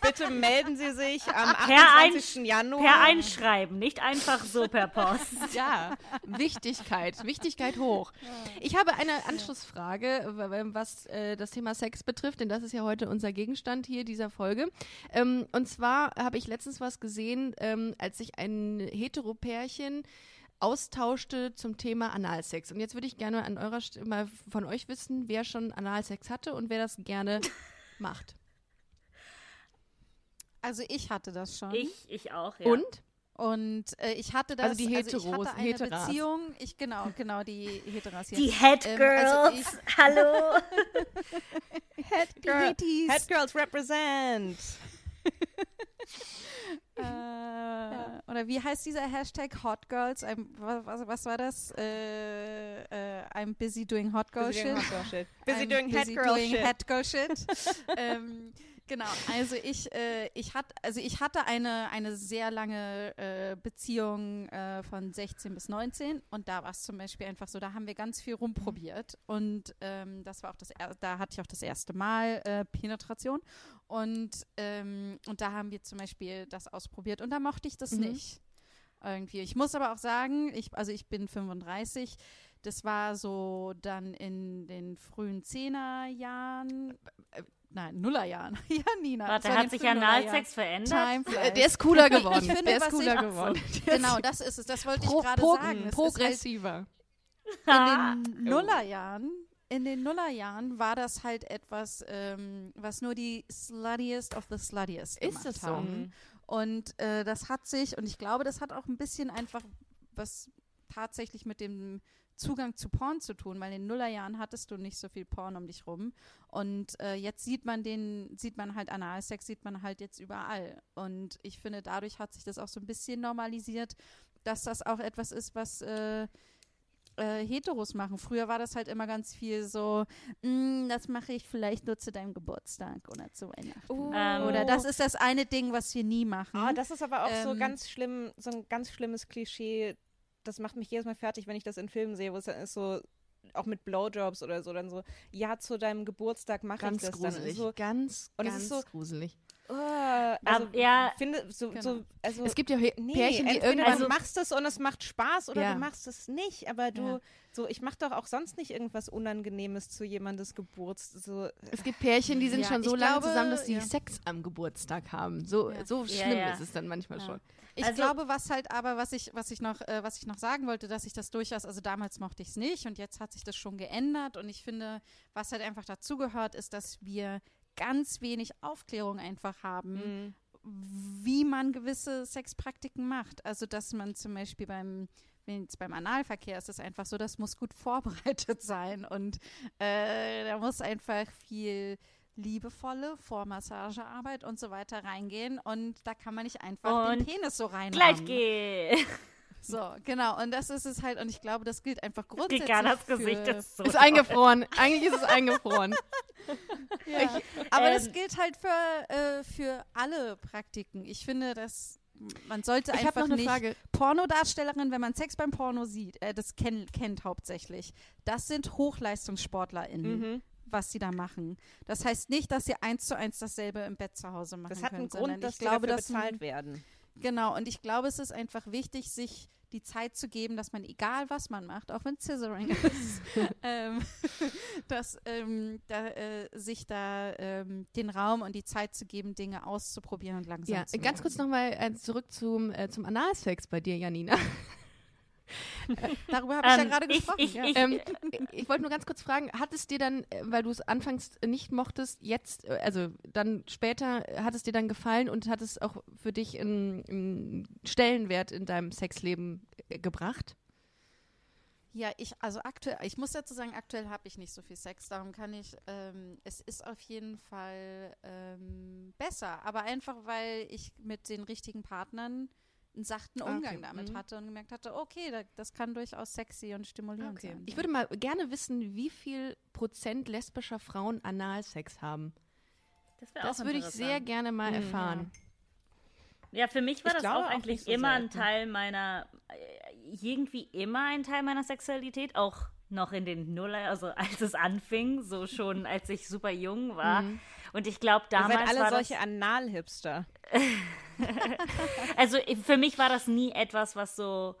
[SPEAKER 6] Bitte melden Sie sich am
[SPEAKER 5] Per,
[SPEAKER 6] 28.
[SPEAKER 5] Einsch
[SPEAKER 6] Januar.
[SPEAKER 5] per Einschreiben, nicht einfach so per Post.
[SPEAKER 2] Ja, Wichtigkeit, Wichtigkeit hoch. Ich habe eine Anschlussfrage, w- w- was äh, das Thema Sex betrifft, denn das ist ja heute unser Gegenstand hier dieser Folge. Ähm, und zwar habe ich letztens was gesehen, ähm, als sich ein Heteropärchen austauschte zum Thema Analsex. Und jetzt würde ich gerne an eurer Stelle mal von euch wissen, wer schon Analsex hatte und wer das gerne macht.
[SPEAKER 3] Also ich hatte das schon.
[SPEAKER 5] Ich, ich auch, ja.
[SPEAKER 2] Und?
[SPEAKER 3] Und äh, ich hatte das,
[SPEAKER 2] Also die
[SPEAKER 3] ich
[SPEAKER 2] Heteros,
[SPEAKER 3] hatte eine
[SPEAKER 2] Heteras.
[SPEAKER 3] Beziehung, ich genau, genau die Heteras hier.
[SPEAKER 5] Die Head
[SPEAKER 3] Ähm,
[SPEAKER 5] Girls,
[SPEAKER 3] also
[SPEAKER 5] hallo.
[SPEAKER 6] Head,
[SPEAKER 3] die
[SPEAKER 6] Girl,
[SPEAKER 3] Hetis.
[SPEAKER 6] Head Girls represent.
[SPEAKER 3] äh, Oder wie heißt dieser Hashtag Hot Girls? I'm, was, was, was war das? Äh, äh, I'm busy doing Hot Girl
[SPEAKER 6] Busy
[SPEAKER 3] shit.
[SPEAKER 6] doing Hot Girl shit. Busy
[SPEAKER 3] I'm
[SPEAKER 6] doing Head
[SPEAKER 3] busy
[SPEAKER 6] Girl
[SPEAKER 3] doing
[SPEAKER 6] shit.
[SPEAKER 3] Head Girl shit. ähm, genau, also ich, äh, ich, hat, also ich hatte eine, eine sehr lange äh, Beziehung äh, von 16 bis 19 und da war es zum Beispiel einfach so, da haben wir ganz viel rumprobiert und ähm, das war auch das, er- da hatte ich auch das erste Mal äh, Penetration und, ähm, und da haben wir zum Beispiel das ausprobiert und da mochte ich das
[SPEAKER 2] Mhm.
[SPEAKER 3] nicht. Irgendwie. Ich muss aber auch sagen, ich, also ich bin 35, das war so dann in den frühen Zehnerjahren, äh, nein, Nullerjahren. ja, Nina.
[SPEAKER 5] Warte,
[SPEAKER 3] das war
[SPEAKER 5] hat sich. Analsex verändert?
[SPEAKER 2] Der ist cooler
[SPEAKER 3] Ich
[SPEAKER 2] geworden.
[SPEAKER 3] finde,
[SPEAKER 2] der ist
[SPEAKER 3] was
[SPEAKER 2] cooler
[SPEAKER 3] ich-
[SPEAKER 2] geworden.
[SPEAKER 3] Genau, das ist es. Das wollte
[SPEAKER 2] Pro,
[SPEAKER 3] ich gerade
[SPEAKER 2] pro,
[SPEAKER 3] sagen. Es ist halt
[SPEAKER 2] progressiver.
[SPEAKER 3] in den Nullerjahren, in den Nullerjahren war das halt etwas, ähm, was nur die sluttiest of the sluttiest
[SPEAKER 2] Ist
[SPEAKER 3] gemacht
[SPEAKER 2] das so?
[SPEAKER 3] haben. Und äh, das hat sich, und ich glaube, das hat auch ein bisschen einfach was tatsächlich mit dem Zugang zu Porn zu tun, weil in den Nullerjahren hattest du nicht so viel Porn um dich rum. Und äh, jetzt sieht man den, sieht man halt Analsex, sieht man halt jetzt überall. Und ich finde, dadurch hat sich das auch so ein bisschen normalisiert, dass das auch etwas ist, was äh, äh, Heteros machen. Früher war das halt immer ganz viel so, "Mm, das mache ich vielleicht nur zu deinem Geburtstag oder zu Weihnachten.
[SPEAKER 5] Ähm,
[SPEAKER 3] Oder das ist das eine Ding, was wir nie machen.
[SPEAKER 6] Ah, das ist aber auch so
[SPEAKER 3] Ähm,
[SPEAKER 6] ganz schlimm, so ein ganz schlimmes Klischee. Das macht mich jedes Mal fertig, wenn ich das in Filmen sehe, wo es dann ist so, auch mit Blowjobs oder so, dann so, ja, zu deinem Geburtstag mache ich
[SPEAKER 2] Ganz
[SPEAKER 6] das dann.
[SPEAKER 2] gruselig.
[SPEAKER 6] So,
[SPEAKER 2] ganz,
[SPEAKER 6] und es
[SPEAKER 2] ganz
[SPEAKER 6] ist so-
[SPEAKER 2] gruselig.
[SPEAKER 6] Oh, also,
[SPEAKER 5] Aber ja,
[SPEAKER 6] finde, so,
[SPEAKER 3] Genau.
[SPEAKER 6] so, also,
[SPEAKER 2] Es gibt ja
[SPEAKER 6] nee,
[SPEAKER 2] Pärchen, die irgendwann.
[SPEAKER 6] du machst es und es macht Spaß oder
[SPEAKER 2] Ja.
[SPEAKER 6] du machst es nicht, aber du,
[SPEAKER 3] Ja.
[SPEAKER 6] so, ich mache doch auch sonst nicht irgendwas Unangenehmes zu jemandes Geburtstag. So,
[SPEAKER 2] es gibt Pärchen, die sind
[SPEAKER 3] Ja,
[SPEAKER 2] schon so lange
[SPEAKER 3] glaube,
[SPEAKER 2] zusammen, dass die
[SPEAKER 3] ja.
[SPEAKER 2] Sex am Geburtstag haben. So,
[SPEAKER 3] Ja.
[SPEAKER 2] so
[SPEAKER 5] Ja,
[SPEAKER 2] schlimm
[SPEAKER 5] ja.
[SPEAKER 2] ist es dann manchmal
[SPEAKER 3] Ja.
[SPEAKER 2] schon.
[SPEAKER 3] Ich
[SPEAKER 5] Also-
[SPEAKER 3] glaube, was halt aber, was ich, was ich noch, äh, was ich noch sagen wollte, dass ich das durchaus, also damals mochte ich es nicht und jetzt hat sich das schon geändert und ich finde, was halt einfach dazugehört, ist, dass wir ganz wenig Aufklärung einfach haben,
[SPEAKER 6] mm,
[SPEAKER 3] wie man gewisse Sexpraktiken macht. Also, dass man zum Beispiel beim beim Analverkehr ist es einfach so, das muss gut vorbereitet sein und äh, da muss einfach viel liebevolle Vormassagearbeit und so weiter reingehen und da kann man nicht einfach
[SPEAKER 5] Und
[SPEAKER 3] den Penis so rein.
[SPEAKER 5] Gleitgel.
[SPEAKER 3] So, genau. Und das ist es halt. Und ich glaube, das gilt einfach grundsätzlich.
[SPEAKER 5] Giganas
[SPEAKER 3] für,
[SPEAKER 5] Gesicht ist so.
[SPEAKER 2] Ist eingefroren. Eigentlich ist es eingefroren.
[SPEAKER 3] Ja. Aber das
[SPEAKER 5] Ähm,
[SPEAKER 3] gilt halt für, äh, für alle Praktiken. Ich finde, dass man sollte
[SPEAKER 2] Ich habe
[SPEAKER 3] einfach
[SPEAKER 2] noch eine
[SPEAKER 3] nicht
[SPEAKER 2] Frage.
[SPEAKER 3] Pornodarstellerin, wenn man Sex beim Porno sieht, äh, das kenn, kennt hauptsächlich. Das sind HochleistungssportlerInnen.
[SPEAKER 6] Mhm.
[SPEAKER 3] was sie da machen. Das heißt nicht, dass sie eins zu eins dasselbe im Bett zu Hause machen
[SPEAKER 6] Das hat
[SPEAKER 3] können,
[SPEAKER 6] einen
[SPEAKER 3] sondern
[SPEAKER 6] Grund, dass
[SPEAKER 3] ich
[SPEAKER 6] die
[SPEAKER 3] glaube,
[SPEAKER 6] dafür
[SPEAKER 3] dass
[SPEAKER 6] bezahlt werden.
[SPEAKER 3] Genau, und ich glaube, es ist einfach wichtig, sich die Zeit zu geben, dass man, egal was man macht, auch wenn Scissoring ist, ähm, dass ähm, da, äh, sich da ähm, den Raum und die Zeit zu geben, Dinge auszuprobieren und langsam
[SPEAKER 2] Ja,
[SPEAKER 3] zu
[SPEAKER 2] ganz kurz nochmal äh, zurück zum, äh, zum Analsex bei dir, Janina.
[SPEAKER 3] Darüber habe ich ja
[SPEAKER 5] Ähm,
[SPEAKER 3] gerade
[SPEAKER 5] ich-
[SPEAKER 3] gesprochen.
[SPEAKER 5] ich-
[SPEAKER 3] ja.
[SPEAKER 5] ich-
[SPEAKER 2] ähm, ich wollte nur ganz kurz fragen, hat es dir dann, äh, weil du es anfangs nicht mochtest, jetzt, äh, also dann später, äh, hat es dir dann gefallen und hat es auch für dich einen, einen Stellenwert in deinem Sexleben äh, gebracht?
[SPEAKER 3] Ja, ich, also aktuell, ich muss dazu sagen, aktuell habe ich nicht so viel Sex, darum kann ich, ähm, es ist auf jeden Fall ähm, besser, aber einfach, weil ich mit den richtigen Partnern einen sachten
[SPEAKER 2] Ah, okay,
[SPEAKER 3] Umgang damit
[SPEAKER 2] mhm.
[SPEAKER 3] hatte und gemerkt hatte, okay, da, das kann durchaus sexy und stimulierend sein.
[SPEAKER 2] Ich würde mal gerne wissen, wie viel Prozent lesbischer Frauen Analsex haben.
[SPEAKER 5] Das,
[SPEAKER 2] Das
[SPEAKER 5] auch
[SPEAKER 2] würde ich sehr gerne mal
[SPEAKER 6] Mhm,
[SPEAKER 2] erfahren.
[SPEAKER 5] Ja, für mich war
[SPEAKER 6] Ich
[SPEAKER 5] das auch
[SPEAKER 6] auch
[SPEAKER 5] eigentlich
[SPEAKER 6] nicht so
[SPEAKER 5] immer ein
[SPEAKER 6] selten.
[SPEAKER 5] Teil meiner, äh, irgendwie immer ein Teil meiner Sexualität, auch noch in den Nuller, also als es anfing, so schon als ich super jung war. Und ich glaube,
[SPEAKER 6] Ihr
[SPEAKER 5] damals
[SPEAKER 6] seid alle
[SPEAKER 5] war
[SPEAKER 6] solche Anal-Hipster.
[SPEAKER 5] also für mich war das nie etwas, was so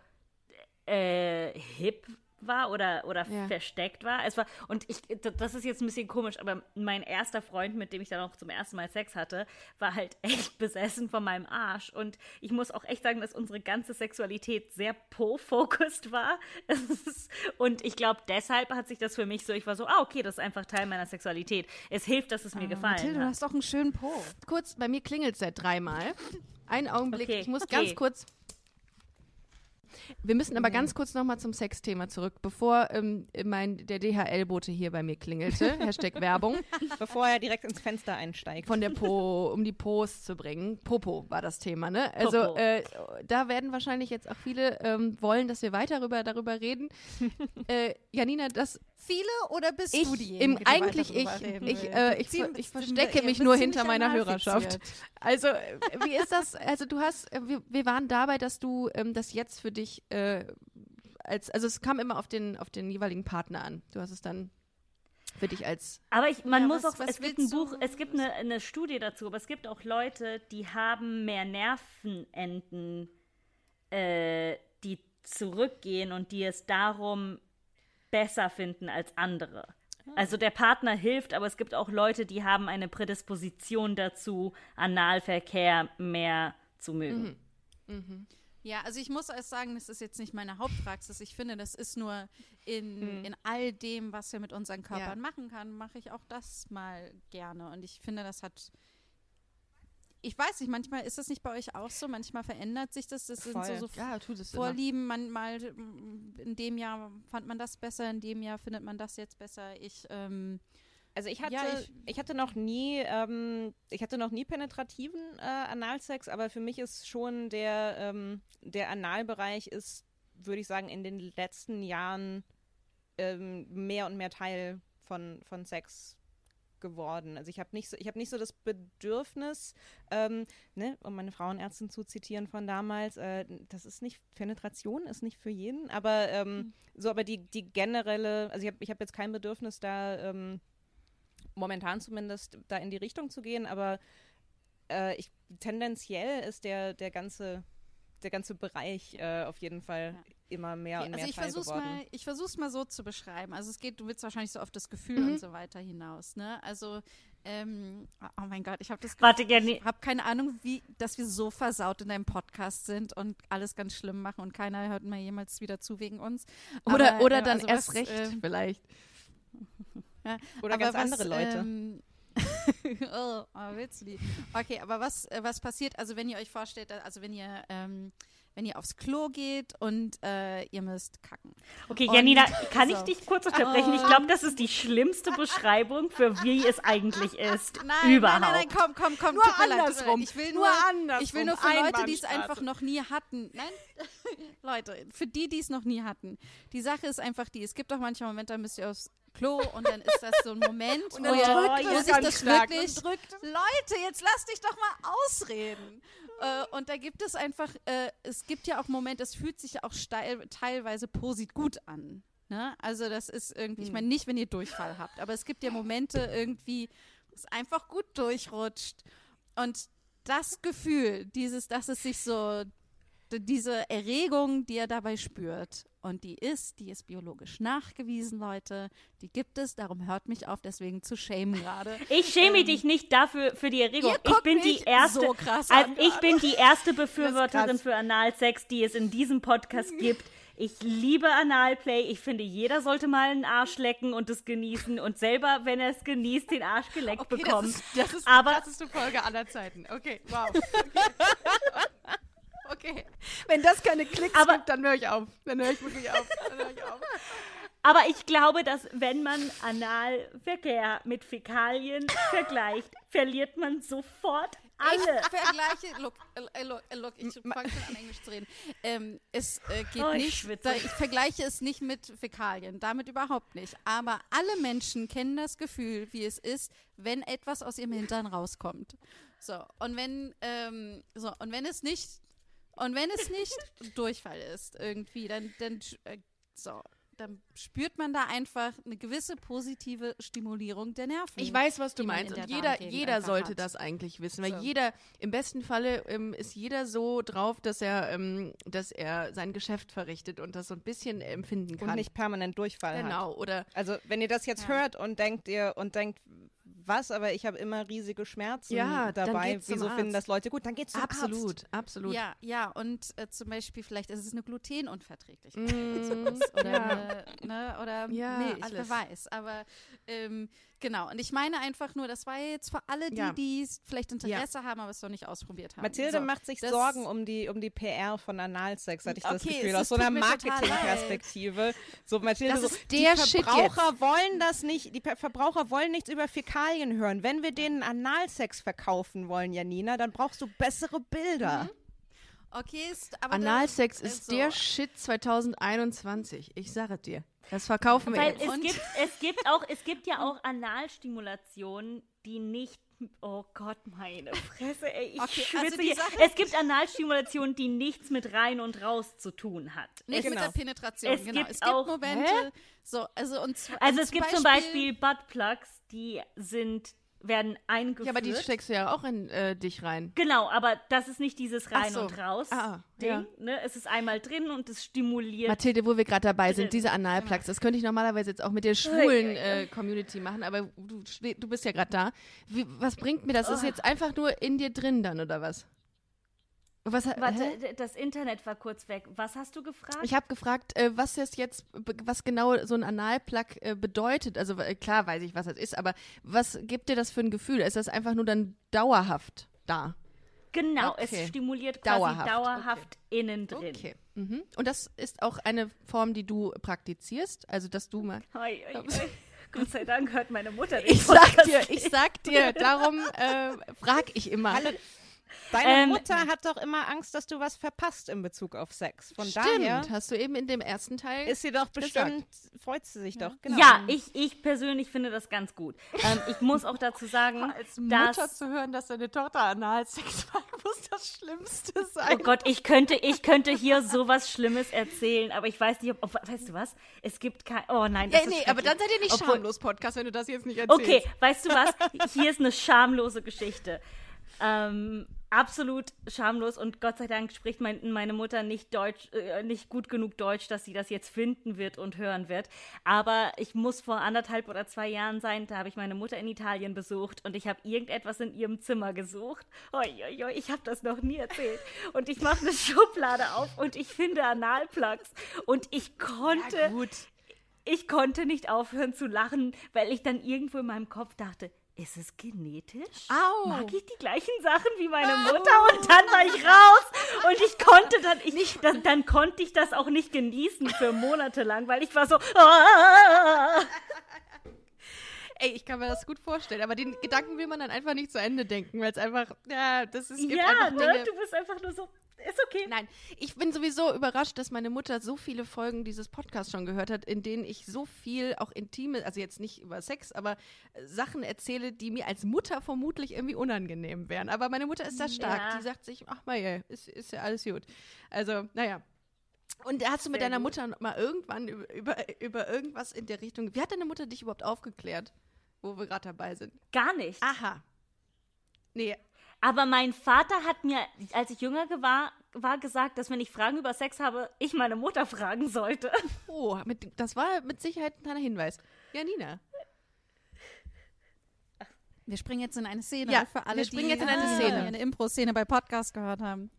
[SPEAKER 5] äh, hip war oder, oder
[SPEAKER 2] Ja.
[SPEAKER 5] versteckt war. Es war. Und ich, das ist jetzt ein bisschen komisch, aber mein erster Freund, mit dem ich dann auch zum ersten Mal Sex hatte, war halt echt besessen von meinem Arsch. Und ich muss auch echt sagen, dass unsere ganze Sexualität sehr po-focused war. Und ich glaube, deshalb hat sich das für mich so, ich war so, ah, okay, das ist einfach Teil meiner Sexualität. Es hilft, dass es mir gefallen
[SPEAKER 3] Ah, Mathilde, du
[SPEAKER 5] hat.
[SPEAKER 3] hast doch einen schönen Po.
[SPEAKER 2] Kurz, bei mir klingelt es seit dreimal. Einen Augenblick,
[SPEAKER 5] Okay,
[SPEAKER 2] ich muss
[SPEAKER 5] okay.
[SPEAKER 2] ganz kurz. Wir müssen aber ganz kurz nochmal zum Sexthema zurück, bevor ähm, mein, der DHL-Bote hier bei mir klingelte. Hashtag Werbung.
[SPEAKER 6] Bevor er direkt ins Fenster einsteigt.
[SPEAKER 2] Von der Po, um die Pos zu bringen. Popo war das Thema, ne? Also äh, da werden wahrscheinlich jetzt auch viele ähm, wollen, dass wir weiter darüber, darüber reden. äh, Janina, das
[SPEAKER 3] Viele oder bist
[SPEAKER 2] ich,
[SPEAKER 3] du diejenige,
[SPEAKER 2] im,
[SPEAKER 3] die
[SPEAKER 2] eigentlich ich, ich, äh, ich,
[SPEAKER 3] Zieh-
[SPEAKER 2] ver- ich verstecke mich nur hinter meiner. Hörerschaft. Also, wie ist das? Also, du hast, wir, wir waren dabei, dass du ähm, das jetzt für dich äh, als, also es kam immer auf den, auf den jeweiligen Partner an. Du hast es dann für dich als
[SPEAKER 5] Aber ich, man
[SPEAKER 3] Ja,
[SPEAKER 5] muss
[SPEAKER 3] was-
[SPEAKER 5] auch,
[SPEAKER 3] was
[SPEAKER 5] es gibt ein
[SPEAKER 3] du-
[SPEAKER 5] Buch, es gibt eine, eine Studie dazu, aber es gibt auch Leute, die haben mehr Nervenenden, äh, die zurückgehen und die es darum besser finden als andere. Also der Partner hilft, aber es gibt auch Leute, die haben eine Prädisposition dazu, Analverkehr mehr zu mögen.
[SPEAKER 3] Ja, also ich muss erst sagen, das ist jetzt nicht meine Hauptpraxis. Ich finde, das ist nur in, in all dem, was wir mit unseren Körpern machen kann, mache ich auch das mal gerne. Und ich finde, das hat. Ich weiß nicht, manchmal ist das nicht bei euch auch so, manchmal verändert sich das. Das sind so,
[SPEAKER 6] Voll.
[SPEAKER 3] so
[SPEAKER 2] ja, tut es
[SPEAKER 3] Vorlieben. Manchmal mm, in dem Jahr fand man das besser, in dem Jahr findet man das jetzt besser. Ich ähm,
[SPEAKER 6] Also ich hatte,
[SPEAKER 3] Ja,
[SPEAKER 6] ich,
[SPEAKER 3] ich-
[SPEAKER 6] hatte noch nie, ähm, ich hatte noch nie penetrativen äh, Analsex, aber für mich ist schon der, ähm, der Analbereich ist, würde ich sagen, in den letzten Jahren ähm, mehr und mehr Teil von, von Sex geworden. Also ich habe nicht so, ich habe nicht so das Bedürfnis, ähm, ne, um meine Frauenärztin zu zitieren von damals, äh, das ist nicht, Penetration ist nicht für jeden, aber ähm, so, aber die, die generelle, also ich habe ich hab jetzt kein Bedürfnis da, ähm, momentan zumindest da in die Richtung zu gehen, aber äh, ich, tendenziell ist der, der ganze der ganze Bereich äh, auf jeden Fall
[SPEAKER 3] Ja.
[SPEAKER 6] Immer mehr und
[SPEAKER 3] also
[SPEAKER 6] mehr
[SPEAKER 3] ich
[SPEAKER 6] Teil
[SPEAKER 3] versuch's
[SPEAKER 6] geworden.
[SPEAKER 3] mal, ich versuch's mal so zu beschreiben. Also es geht, du willst wahrscheinlich so auf das Gefühl
[SPEAKER 2] Mhm.
[SPEAKER 3] und so weiter hinaus, ne? Also ähm, oh mein Gott, ich habe das
[SPEAKER 5] Warte, Jenny.
[SPEAKER 3] ich habe keine Ahnung, wie, dass wir so versaut in deinem Podcast sind und alles ganz schlimm machen und keiner hört mal jemals wieder zu wegen uns.
[SPEAKER 2] Oder,
[SPEAKER 3] Aber,
[SPEAKER 2] oder
[SPEAKER 3] äh,
[SPEAKER 2] dann
[SPEAKER 3] also
[SPEAKER 2] erst
[SPEAKER 3] was,
[SPEAKER 2] recht,
[SPEAKER 3] ähm,
[SPEAKER 2] vielleicht.
[SPEAKER 3] ja,
[SPEAKER 6] Oder
[SPEAKER 3] aber
[SPEAKER 6] ganz
[SPEAKER 3] was,
[SPEAKER 6] andere Leute.
[SPEAKER 3] Ähm, oh, oh, willst du die? Okay, aber was, äh, was passiert, also wenn ihr euch vorstellt, also wenn ihr, ähm, wenn ihr aufs Klo geht und äh, ihr müsst kacken.
[SPEAKER 5] Okay,
[SPEAKER 3] Und-
[SPEAKER 5] Janina, kann ich
[SPEAKER 3] so.
[SPEAKER 5] dich kurz unterbrechen? Ich glaube, das ist die schlimmste Beschreibung für wie es eigentlich ist.
[SPEAKER 3] Nein,
[SPEAKER 5] Überhaupt.
[SPEAKER 3] nein, nein, nein, komm, komm, komm.
[SPEAKER 2] Nur andersrum.
[SPEAKER 3] Ich will
[SPEAKER 2] Nur
[SPEAKER 3] nur,
[SPEAKER 2] andersrum.
[SPEAKER 3] Ich will nur für Leute, die es einfach noch nie hatten. Nein, Leute, für die, die es noch nie hatten. Die Sache ist einfach die, es gibt auch manchmal Momente, da müsst ihr aufs Klo und dann ist das so ein Moment,
[SPEAKER 2] Und
[SPEAKER 3] wo,
[SPEAKER 2] dann
[SPEAKER 3] ihr,
[SPEAKER 2] drückt
[SPEAKER 3] wo
[SPEAKER 2] es
[SPEAKER 3] sich das
[SPEAKER 2] stark
[SPEAKER 3] wirklich... Leute, jetzt lass dich doch mal ausreden. Äh, und da gibt es einfach, äh, es gibt ja auch Momente, es fühlt sich ja auch steil, teilweise posit gut an. Ne? Also das ist irgendwie, ich meine nicht, wenn ihr Durchfall habt, aber es gibt ja Momente irgendwie, wo es einfach gut durchrutscht. Und das Gefühl, dieses, dass es sich so, diese Erregung, die ihr dabei spürt, und die ist, die ist biologisch nachgewiesen, Leute, die gibt es, darum hört mich auf, deswegen zu schämen gerade.
[SPEAKER 5] Ich schäme dich nicht dafür für die Erregung. Ich
[SPEAKER 3] guckt
[SPEAKER 5] bin die erste,
[SPEAKER 3] so krass
[SPEAKER 5] also ich
[SPEAKER 3] gerade.
[SPEAKER 5] bin die erste Befürworterin für Analsex, die es in diesem Podcast gibt. Ich liebe Analplay. Ich finde, jeder sollte mal einen Arsch lecken und es genießen und selber, wenn er es genießt, den Arsch geleckt
[SPEAKER 2] Okay,
[SPEAKER 5] bekommen.
[SPEAKER 2] das ist, das ist
[SPEAKER 5] Aber-
[SPEAKER 2] die krasseste Folge aller Zeiten. Okay, wow. Okay. okay. Wenn das keine Klicks
[SPEAKER 5] Aber-
[SPEAKER 2] gibt, dann höre ich auf. Dann höre ich wirklich auf. Dann höre ich auf.
[SPEAKER 5] Aber ich glaube, dass wenn man Analverkehr mit Fäkalien vergleicht, verliert man sofort alle.
[SPEAKER 3] Ich vergleiche, look, äh, look, äh, look ich fange schon an Englisch zu reden. Ähm, es äh, geht
[SPEAKER 5] Oh, ich
[SPEAKER 3] nicht, da, ich vergleiche es nicht mit Fäkalien, damit überhaupt nicht. Aber alle Menschen kennen das Gefühl, wie es ist, wenn etwas aus ihrem Hintern rauskommt. So, und wenn, ähm, so, und wenn es nicht, und wenn es nicht Durchfall ist, irgendwie, dann, dann, äh, so, dann spürt man da einfach eine gewisse positive Stimulierung der Nerven.
[SPEAKER 2] Ich weiß, was du meinst.
[SPEAKER 3] in
[SPEAKER 2] Und
[SPEAKER 3] der
[SPEAKER 2] jeder, jeder sollte
[SPEAKER 3] hat.
[SPEAKER 2] das eigentlich wissen. Weil
[SPEAKER 3] So.
[SPEAKER 2] jeder, im besten Falle ähm, ist jeder so drauf, dass er, ähm, dass er sein Geschäft verrichtet und das so ein bisschen empfinden kann.
[SPEAKER 6] Und nicht permanent Durchfall hat.
[SPEAKER 2] genau. Oder
[SPEAKER 6] Also wenn ihr das jetzt
[SPEAKER 3] Ja.
[SPEAKER 6] hört und denkt ihr und denkt, was, aber ich habe immer riesige Schmerzen
[SPEAKER 2] Ja, dann
[SPEAKER 6] dabei. Wieso finden
[SPEAKER 2] Arzt.
[SPEAKER 6] das Leute gut? Dann geht's zum
[SPEAKER 2] absolut,
[SPEAKER 6] Arzt.
[SPEAKER 2] absolut.
[SPEAKER 3] Ja, ja, und äh, zum Beispiel vielleicht ist es eine Glutenunverträglichkeit.
[SPEAKER 2] Mm,
[SPEAKER 3] oder,
[SPEAKER 2] ja.
[SPEAKER 3] eine, ne, oder
[SPEAKER 2] Ja,
[SPEAKER 3] nee, ich
[SPEAKER 2] alles.
[SPEAKER 3] weiß. Aber ähm, genau, und ich meine einfach nur, das war jetzt für alle, die,
[SPEAKER 2] Ja.
[SPEAKER 3] die es vielleicht Interesse haben, aber es noch nicht ausprobiert haben.
[SPEAKER 6] Mathilde
[SPEAKER 3] so,
[SPEAKER 6] macht sich
[SPEAKER 3] das-
[SPEAKER 6] Sorgen um die, um die PR von Analsex, hatte ich das
[SPEAKER 3] Okay,
[SPEAKER 6] Gefühl,
[SPEAKER 3] es
[SPEAKER 6] aus
[SPEAKER 3] ist-
[SPEAKER 6] so einer Marketingperspektive. So, Mathilde,
[SPEAKER 2] Das
[SPEAKER 6] so,
[SPEAKER 2] ist der
[SPEAKER 6] die
[SPEAKER 2] Shit
[SPEAKER 6] Verbraucher wollen das nicht, die Verbraucher wollen nichts über Fäkalien hören. Wenn wir denen Analsex verkaufen wollen, Janina, dann brauchst du bessere Bilder.
[SPEAKER 3] Mhm. Okay, ist, aber
[SPEAKER 2] Analsex
[SPEAKER 3] das-
[SPEAKER 2] ist
[SPEAKER 3] so.
[SPEAKER 2] der Shit 2021. Ich sage dir. Das verkaufen wir
[SPEAKER 5] Weil
[SPEAKER 2] jetzt.
[SPEAKER 5] es
[SPEAKER 3] Und-
[SPEAKER 5] gibt, es gibt auch, es gibt ja auch Analstimulationen, die nicht. Oh Gott, meine Fresse, ey, ich
[SPEAKER 3] Okay,
[SPEAKER 5] schwitze
[SPEAKER 3] also die
[SPEAKER 5] hier.
[SPEAKER 3] Sache-
[SPEAKER 5] Es gibt Analstimulationen, die nichts mit rein und raus zu tun hat.
[SPEAKER 3] Nicht
[SPEAKER 6] Genau.
[SPEAKER 3] mit der Penetration,
[SPEAKER 5] Es
[SPEAKER 3] genau.
[SPEAKER 5] gibt
[SPEAKER 3] es gibt
[SPEAKER 5] auch-
[SPEAKER 3] Momente, so, also und
[SPEAKER 5] Also es gibt zum Beispiel Buttplugs, die sind, werden eingeführt.
[SPEAKER 2] ja, aber die steckst du ja auch in äh, dich rein.
[SPEAKER 5] Genau, aber das ist nicht dieses rein
[SPEAKER 2] so.
[SPEAKER 5] und raus
[SPEAKER 2] Ah,
[SPEAKER 5] Ding.
[SPEAKER 2] ja.
[SPEAKER 5] Ne? Es ist einmal drin und es stimuliert.
[SPEAKER 2] Mathilde, wo wir gerade dabei sind, diese Analplugs, das könnte ich normalerweise jetzt auch mit der schwulen äh, Community machen, aber du, du bist ja gerade da. Wie, was bringt mir das? Ist jetzt einfach nur in dir drin dann, oder was? Was,
[SPEAKER 5] Warte,
[SPEAKER 2] hä?
[SPEAKER 5] das Internet war kurz weg. Was hast du gefragt?
[SPEAKER 2] Ich habe gefragt, äh, was das jetzt, was genau so ein Analplug äh, bedeutet. Also äh, klar weiß ich, was das ist, aber was gibt dir das für ein Gefühl? Ist das einfach nur dann dauerhaft da?
[SPEAKER 5] genau,
[SPEAKER 2] okay.
[SPEAKER 5] es stimuliert quasi
[SPEAKER 2] Dauerhaft,
[SPEAKER 5] dauerhaft, innen drin.
[SPEAKER 2] Okay. Mhm. Und das ist auch eine Form, die du praktizierst, also dass du mal.
[SPEAKER 5] Oi, oi, oi. Gott sei Dank hört meine Mutter
[SPEAKER 2] Ich sag dir, ich sag dir, darum äh, frag ich immer.
[SPEAKER 6] Hallo, Deine
[SPEAKER 5] Ähm,
[SPEAKER 6] Mutter hat doch immer Angst, dass du was verpasst in Bezug auf Sex. Von
[SPEAKER 2] Stimmt,
[SPEAKER 6] daher
[SPEAKER 2] hast du eben in dem ersten Teil.
[SPEAKER 6] ist sie doch bestimmt, freut sie sich doch. Genau.
[SPEAKER 5] Ja, ich, ich persönlich finde das ganz gut. Ähm, ich muss auch dazu sagen,
[SPEAKER 2] als Mutter
[SPEAKER 5] dass
[SPEAKER 2] zu hören, dass deine Tochter Analsex mag, muss das Schlimmste
[SPEAKER 5] Oh
[SPEAKER 2] sein.
[SPEAKER 5] Gott, ich könnte, ich könnte hier sowas Schlimmes erzählen, aber ich weiß nicht, ob, ob weißt du was? Es gibt kein, oh nein, das
[SPEAKER 2] Ja,
[SPEAKER 5] ist
[SPEAKER 2] nee, aber dann seid ihr nicht
[SPEAKER 5] Obwohl-
[SPEAKER 2] schamlos Podcast, wenn du das jetzt nicht erzählst.
[SPEAKER 5] Okay, weißt du was? Hier ist eine schamlose Geschichte. Ähm, absolut schamlos und Gott sei Dank spricht mein, meine Mutter nicht Deutsch, äh, nicht gut genug Deutsch, dass sie das jetzt finden wird und hören wird. Aber ich muss vor anderthalb oder zwei Jahren sein, da habe ich meine Mutter in Italien besucht und ich habe irgendetwas in ihrem Zimmer gesucht. Oi, ich habe das noch nie erzählt. Und ich mache eine Schublade auf und ich finde Analplugs und ich konnte
[SPEAKER 2] gut.
[SPEAKER 5] ich konnte nicht aufhören zu lachen, weil ich dann irgendwo in meinem Kopf dachte, ist es genetisch?
[SPEAKER 2] Au.
[SPEAKER 5] Mag ich die gleichen Sachen wie meine Mutter? Und dann war ich raus und ich konnte dann, ich, dann, dann konnte ich das auch nicht genießen für Monate lang, weil ich war so, ah,
[SPEAKER 2] Ey, ich kann mir das gut vorstellen, aber den Gedanken will man dann einfach nicht zu Ende denken, weil es einfach, ja, das ist,
[SPEAKER 5] ja,
[SPEAKER 2] einfach
[SPEAKER 5] ne? Du bist einfach nur so, ist okay.
[SPEAKER 2] Nein, ich bin sowieso überrascht, dass meine Mutter so viele Folgen dieses Podcasts schon gehört hat, in denen ich so viel auch intime, also jetzt nicht über Sex, aber äh, Sachen erzähle, die mir als Mutter vermutlich irgendwie unangenehm wären. Aber meine Mutter ist da stark.
[SPEAKER 5] Ja.
[SPEAKER 2] Die sagt sich, ach mal, ja, ist, ist ja alles gut. Also, naja. Und hast du mit
[SPEAKER 5] Sehr
[SPEAKER 2] deiner
[SPEAKER 5] gut.
[SPEAKER 2] Mutter mal irgendwann über, über, über irgendwas in der Richtung, wie hat deine Mutter dich überhaupt aufgeklärt, wo wir gerade dabei sind?
[SPEAKER 5] Gar nicht.
[SPEAKER 2] Aha. Nee,
[SPEAKER 5] Aber mein Vater hat mir, als ich jünger ge- war, war gesagt, dass wenn ich Fragen über Sex habe, ich meine Mutter fragen sollte.
[SPEAKER 2] oh, mit, das war mit Sicherheit ein kleiner Hinweis. Ja, Nina.
[SPEAKER 3] Wir springen jetzt in eine Szene
[SPEAKER 2] Ja,
[SPEAKER 3] für alle,
[SPEAKER 2] wir springen
[SPEAKER 3] die
[SPEAKER 2] jetzt in eine Szene.
[SPEAKER 3] eine Impro-Szene bei Podcast gehört haben.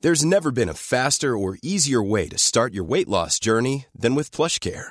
[SPEAKER 7] There's never been a faster or easier way to start your weight loss journey than with PlushCare.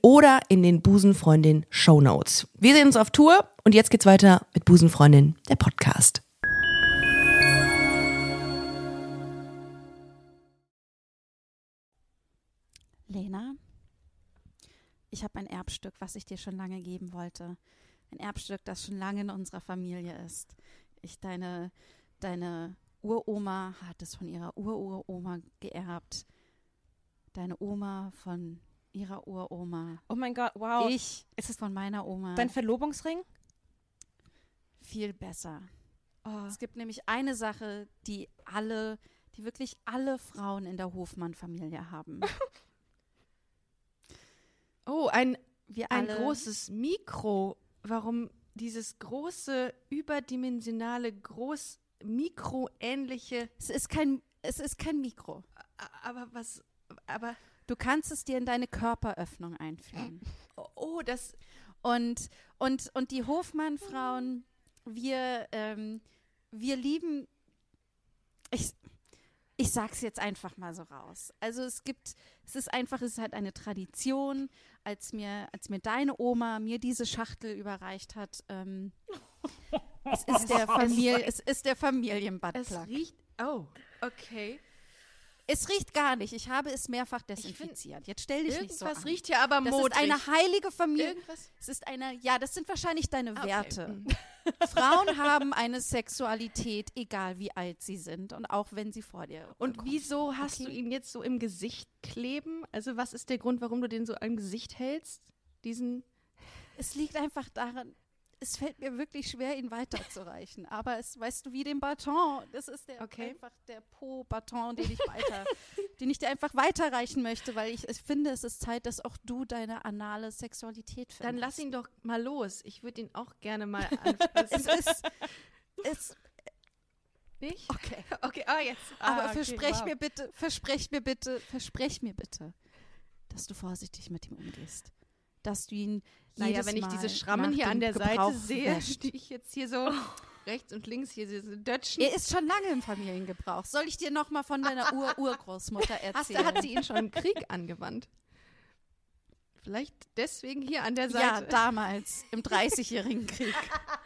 [SPEAKER 2] oder in den Busenfreundin Show Notes. Wir sehen uns auf Tour und jetzt geht's weiter mit Busenfreundin, der Podcast.
[SPEAKER 3] Lena, ich habe ein Erbstück, was ich dir schon lange geben wollte. Ein Erbstück, das schon lange in unserer Familie ist. Ich deine, deine Uroma hat es von ihrer Ururoma geerbt. Deine Oma von ihrer Uroma.
[SPEAKER 6] Oh mein Gott, wow.
[SPEAKER 3] Ich ist es von meiner Oma.
[SPEAKER 6] Dein Verlobungsring?
[SPEAKER 3] viel besser.
[SPEAKER 6] Oh.
[SPEAKER 3] Es gibt nämlich eine Sache, die alle, die wirklich alle Frauen in der Hofmann-Familie haben.
[SPEAKER 2] Oh, ein,
[SPEAKER 3] Wir
[SPEAKER 2] ein
[SPEAKER 3] alle,
[SPEAKER 2] großes Mikro. Warum dieses große, überdimensionale, groß mikroähnliche
[SPEAKER 3] Es ist kein, es ist kein Mikro.
[SPEAKER 2] Aber was, aber,
[SPEAKER 3] Du kannst es dir in deine Körperöffnung einführen.
[SPEAKER 2] oh, oh, das,
[SPEAKER 3] Und, und, und die Hofmann-Frauen, wir, ähm, wir lieben, ich, ich sag's jetzt einfach mal so raus. Also es gibt, es ist einfach, es ist halt eine Tradition, als mir, als mir deine Oma mir diese Schachtel überreicht hat, ähm, es ist der Familie, es ist der
[SPEAKER 2] es
[SPEAKER 3] Familienbuttplug.
[SPEAKER 2] riecht, oh, okay.
[SPEAKER 3] Es riecht gar nicht. Ich habe es mehrfach desinfiziert. Jetzt stell dich nicht so
[SPEAKER 2] Irgendwas
[SPEAKER 3] an.
[SPEAKER 2] riecht hier aber
[SPEAKER 3] das
[SPEAKER 2] modrig.
[SPEAKER 3] ist eine heilige Familie.
[SPEAKER 2] Irgendwas,
[SPEAKER 3] Es ist eine, ja, das sind wahrscheinlich deine
[SPEAKER 2] Okay.
[SPEAKER 3] Werte.
[SPEAKER 2] Mhm.
[SPEAKER 3] Frauen haben eine Sexualität, egal wie alt sie sind und auch wenn sie vor dir.
[SPEAKER 2] und
[SPEAKER 3] kommen.
[SPEAKER 2] wieso hast
[SPEAKER 3] Okay.
[SPEAKER 2] du ihn jetzt so im Gesicht kleben? Also was ist der Grund, warum du den so im Gesicht hältst? Diesen,
[SPEAKER 3] Es liegt einfach daran, es fällt mir wirklich schwer, ihn weiterzureichen. Aber es, weißt du, wie den Baton. Das ist der
[SPEAKER 2] Okay.
[SPEAKER 3] einfach der Po-Baton, den ich weiter, den ich dir einfach weiterreichen möchte, weil ich, ich finde, es ist Zeit, dass auch du deine anale Sexualität findest.
[SPEAKER 2] dann lass ihn doch mal los. Ich würde ihn auch gerne mal
[SPEAKER 3] Es
[SPEAKER 2] anfassen.
[SPEAKER 3] ist, es,
[SPEAKER 2] nicht?
[SPEAKER 3] okay.
[SPEAKER 2] Okay, ah, jetzt.
[SPEAKER 3] Aber
[SPEAKER 2] ah, okay,
[SPEAKER 3] versprech
[SPEAKER 2] wow.
[SPEAKER 3] mir bitte, versprech mir bitte, versprech mir bitte, dass du vorsichtig mit ihm umgehst. Dass du ihn
[SPEAKER 2] Naja, wenn ich
[SPEAKER 3] Mal
[SPEAKER 2] diese Schrammen hier an der Seite
[SPEAKER 3] Gebrauch
[SPEAKER 2] sehe,
[SPEAKER 3] wäscht.
[SPEAKER 2] die ich jetzt hier so rechts und links hier diese Dötschen.
[SPEAKER 3] Er ist schon lange im Familiengebrauch. Soll ich dir noch mal von deiner Ur-Urgroßmutter
[SPEAKER 2] Hast
[SPEAKER 3] erzählen?
[SPEAKER 2] du, hat sie ihn schon im Krieg angewandt? Vielleicht deswegen hier an der
[SPEAKER 3] ja,
[SPEAKER 2] Seite.
[SPEAKER 3] damals, im Dreißigjährigen Krieg.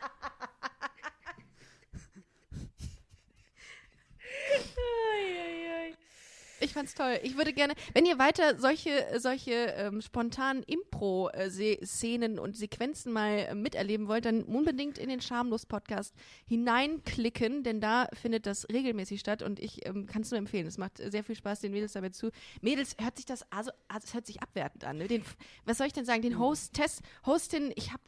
[SPEAKER 2] Ich fand's toll. Ich würde gerne, wenn ihr weiter solche, solche ähm, spontanen Impro-Szenen und Sequenzen mal äh, miterleben wollt, dann unbedingt in den Schamlos-Podcast hineinklicken, denn da findet das regelmäßig statt und ich ähm, kann es nur empfehlen. Es macht sehr viel Spaß, den Mädels dabei zu. Mädels, hört sich das, also, also es hört sich abwertend an. Ne? Den, was soll ich denn sagen? Den Hostess, Hostin, ich habe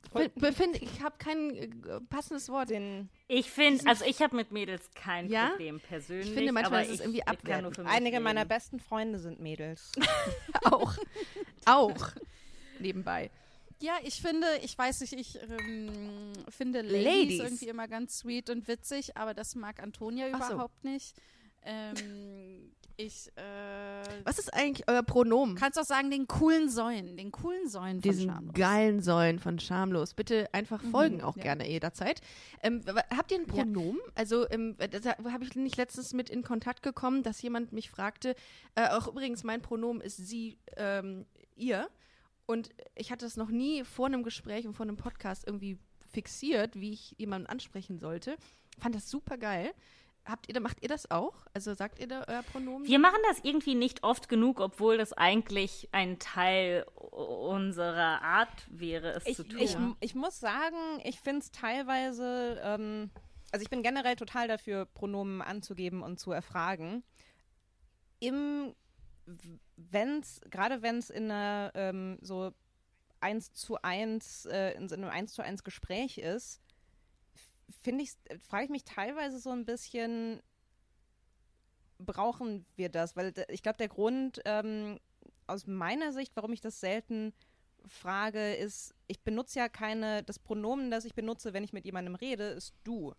[SPEAKER 2] ich habe kein äh, passendes Wort.
[SPEAKER 6] Den
[SPEAKER 5] Ich finde, also ich habe mit Mädels kein
[SPEAKER 2] Ja?
[SPEAKER 5] Problem persönlich.
[SPEAKER 2] Ich finde manchmal
[SPEAKER 5] aber
[SPEAKER 2] ist es irgendwie abwertend.
[SPEAKER 6] Einige
[SPEAKER 5] reden.
[SPEAKER 6] meiner besten Freunde sind Mädels.
[SPEAKER 2] auch. auch. Nebenbei.
[SPEAKER 3] Ja, ich finde, ich weiß nicht, ich ähm, finde Ladies,
[SPEAKER 2] Ladies.
[SPEAKER 3] irgendwie immer ganz sweet und witzig, aber das mag Antonia
[SPEAKER 2] Ach so.
[SPEAKER 3] überhaupt nicht. Ähm, ich äh,
[SPEAKER 2] Was ist eigentlich euer Pronomen?
[SPEAKER 3] kannst auch sagen, den coolen Säulen, den coolen Säulen von
[SPEAKER 2] diesen
[SPEAKER 3] Schamlos.
[SPEAKER 2] geilen Säulen von Schamlos. Bitte einfach folgen, auch
[SPEAKER 3] ja.
[SPEAKER 2] gerne jederzeit. Ähm, habt ihr ein Pronomen? Also ähm, da habe ich nicht letztens mit in Kontakt gekommen, dass jemand mich fragte, äh, auch übrigens mein Pronomen ist sie, ähm, ihr. Und ich hatte das noch nie vor einem Gespräch und vor einem Podcast irgendwie fixiert, wie ich jemanden ansprechen sollte. Fand das super geil. Habt ihr, macht ihr das auch? Also sagt ihr da euer Pronomen?
[SPEAKER 5] Wir machen das irgendwie nicht oft genug, obwohl das eigentlich ein Teil unserer Art wäre, es
[SPEAKER 6] Ich,
[SPEAKER 5] zu tun.
[SPEAKER 6] ich, ich muss sagen, ich finde es teilweise, ähm, also ich bin generell total dafür, Pronomen anzugeben und zu erfragen. Im, wenn's, gerade wenn es in einer ähm, so eins zu eins, äh, in so einem eins zu eins Gespräch ist, finde ich, frage ich mich teilweise so ein bisschen, brauchen wir das? Weil ich glaube, der Grund ähm, aus meiner Sicht, warum ich das selten frage, ist, ich benutze ja keine, das Pronomen, das ich benutze, wenn ich mit jemandem rede, ist du.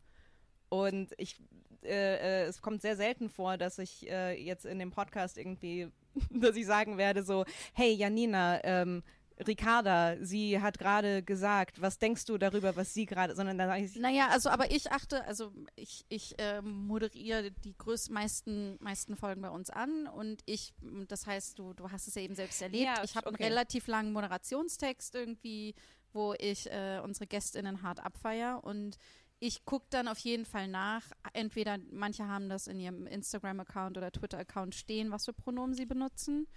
[SPEAKER 6] Und ich, äh, äh, es kommt sehr selten vor, dass ich äh, jetzt in dem Podcast irgendwie, dass ich sagen werde so, hey Janina, ähm, Ricarda, sie hat gerade gesagt, was denkst du darüber, was sie gerade, sondern dann sage ich,
[SPEAKER 3] Naja, also aber ich achte, also ich, ich ähm, moderiere die größten meisten, meisten Folgen bei uns an und ich, das heißt, du, du hast es ja eben selbst erlebt.
[SPEAKER 6] Ja,
[SPEAKER 3] ich habe
[SPEAKER 6] okay.
[SPEAKER 3] einen relativ langen Moderationstext irgendwie, wo ich äh, unsere GästInnen hart abfeier und ich gucke dann auf jeden Fall nach. Entweder manche haben das in ihrem Instagram-Account oder Twitter-Account stehen, was für Pronomen sie benutzen.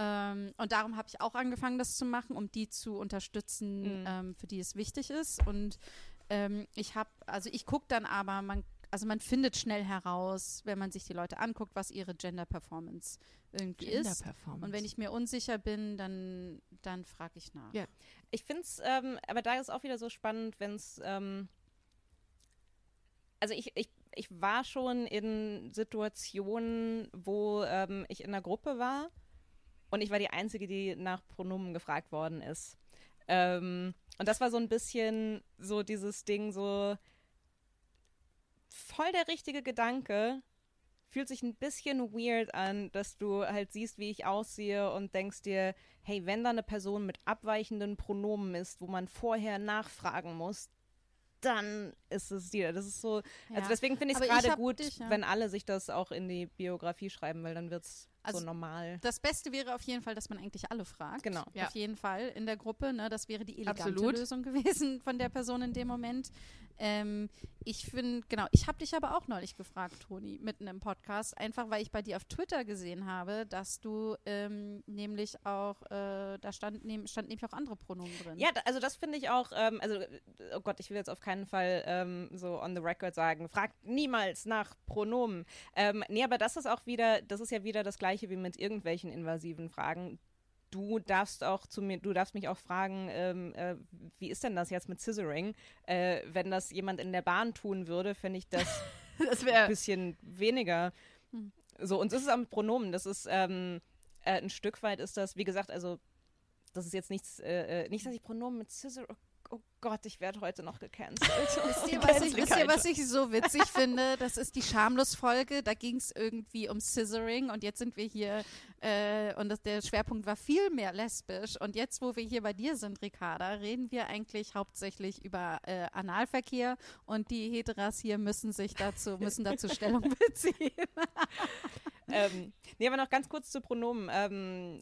[SPEAKER 3] Ähm, und darum habe ich auch angefangen, das zu machen, um die zu unterstützen,
[SPEAKER 6] Mhm.
[SPEAKER 3] ähm, für die es wichtig ist. Und ähm, ich habe, also ich gucke dann aber, man, also man findet schnell heraus, wenn man sich die Leute anguckt, was ihre Gender Performance irgendwie ist.
[SPEAKER 2] Performance.
[SPEAKER 3] Und wenn ich mir unsicher bin, dann, dann frage ich nach.
[SPEAKER 2] Ja.
[SPEAKER 6] Ich finde es, ähm, aber da ist auch wieder so spannend, wenn es, ähm, also ich, ich, ich war schon in Situationen, wo ähm, ich in einer Gruppe war und ich war die Einzige, die nach Pronomen gefragt worden ist. Ähm, und das war so ein bisschen so dieses Ding, so voll der richtige Gedanke. Fühlt sich ein bisschen weird an, dass du halt siehst, wie ich aussehe und denkst dir, hey, wenn da eine Person mit abweichenden Pronomen ist, wo man vorher nachfragen muss, dann ist es dir. Das ist so, also
[SPEAKER 3] Ja.
[SPEAKER 6] deswegen finde ich es gerade gut,
[SPEAKER 3] dich, ja.
[SPEAKER 6] wenn alle sich das auch in die Biografie schreiben, weil dann wird es
[SPEAKER 3] Also
[SPEAKER 6] so normal.
[SPEAKER 3] Das Beste wäre auf jeden Fall, dass man eigentlich alle fragt.
[SPEAKER 6] Genau.
[SPEAKER 2] Ja.
[SPEAKER 3] Auf jeden Fall in der Gruppe. Ne? Das wäre die elegante
[SPEAKER 2] Absolut.
[SPEAKER 3] Lösung gewesen von der Person in dem Moment. Ähm, ich finde, genau, ich habe dich aber auch neulich gefragt, Toni, mitten im Podcast, einfach weil ich bei dir auf Twitter gesehen habe, dass du ähm, nämlich auch, äh, da stand, nehm, stand nämlich auch andere Pronomen drin.
[SPEAKER 6] Ja, also das finde ich auch, ähm, also, äh, oh Gott, ich will jetzt auf keinen Fall ähm, so on the record sagen, fragt niemals nach Pronomen. Ähm, nee, aber das ist auch wieder, das ist ja wieder das gleiche wie mit irgendwelchen invasiven Fragen. Du darfst auch zu mir, du darfst mich auch fragen, ähm, äh, wie ist denn das jetzt mit Scissoring? Äh, wenn das jemand in der Bahn tun würde, fände ich das
[SPEAKER 2] das
[SPEAKER 6] ein bisschen weniger.
[SPEAKER 3] Hm.
[SPEAKER 6] So, und das ist auch mit Pronomen. Das ist ähm, äh, ein Stück weit ist das, wie gesagt, also das ist jetzt nichts, äh, äh, nicht, dass ich Pronomen mit Scissor. Oh, oh Gott, ich werde heute noch gecancelt.
[SPEAKER 3] Wisst ihr, was ich, wisst ihr, was ich so witzig finde? Das ist die Schamlos-Folge. Da ging es irgendwie um Scissoring und jetzt sind wir hier äh, und das, der Schwerpunkt war viel mehr lesbisch. Und jetzt, wo wir hier bei dir sind, Ricarda, reden wir eigentlich hauptsächlich über äh, Analverkehr und die Heteras hier müssen sich dazu, müssen dazu Stellung beziehen.
[SPEAKER 6] ähm, nee, aber noch ganz kurz zu Pronomen. Ähm,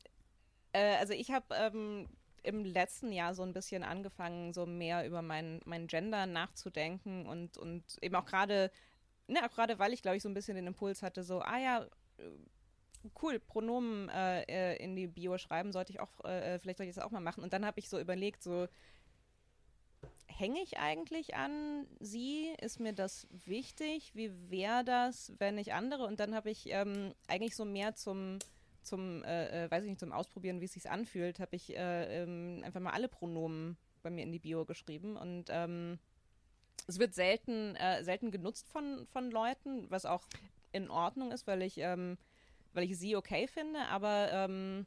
[SPEAKER 6] äh, also ich habe ähm, im letzten Jahr so ein bisschen angefangen, so mehr über mein, mein Gender nachzudenken und, und eben auch gerade, ne, auch gerade weil ich, glaube ich, so ein bisschen den Impuls hatte, so, ah ja, äh, cool, Pronomen äh, äh, in die Bio schreiben, sollte ich auch, äh, vielleicht sollte ich das auch mal machen. Und dann habe ich so überlegt, so, hänge ich eigentlich an sie? Ist mir das wichtig? Wie wäre das, wenn ich andere? Und dann habe ich ähm, eigentlich so mehr zum, zum äh, äh weiß ich nicht, zum Ausprobieren, wie es sich anfühlt, habe ich äh, ähm, einfach mal alle Pronomen bei mir in die Bio geschrieben. Und ähm, es wird selten, äh, selten genutzt von, von Leuten, was auch in Ordnung ist, weil ich, ähm, weil ich sie okay finde, aber ähm,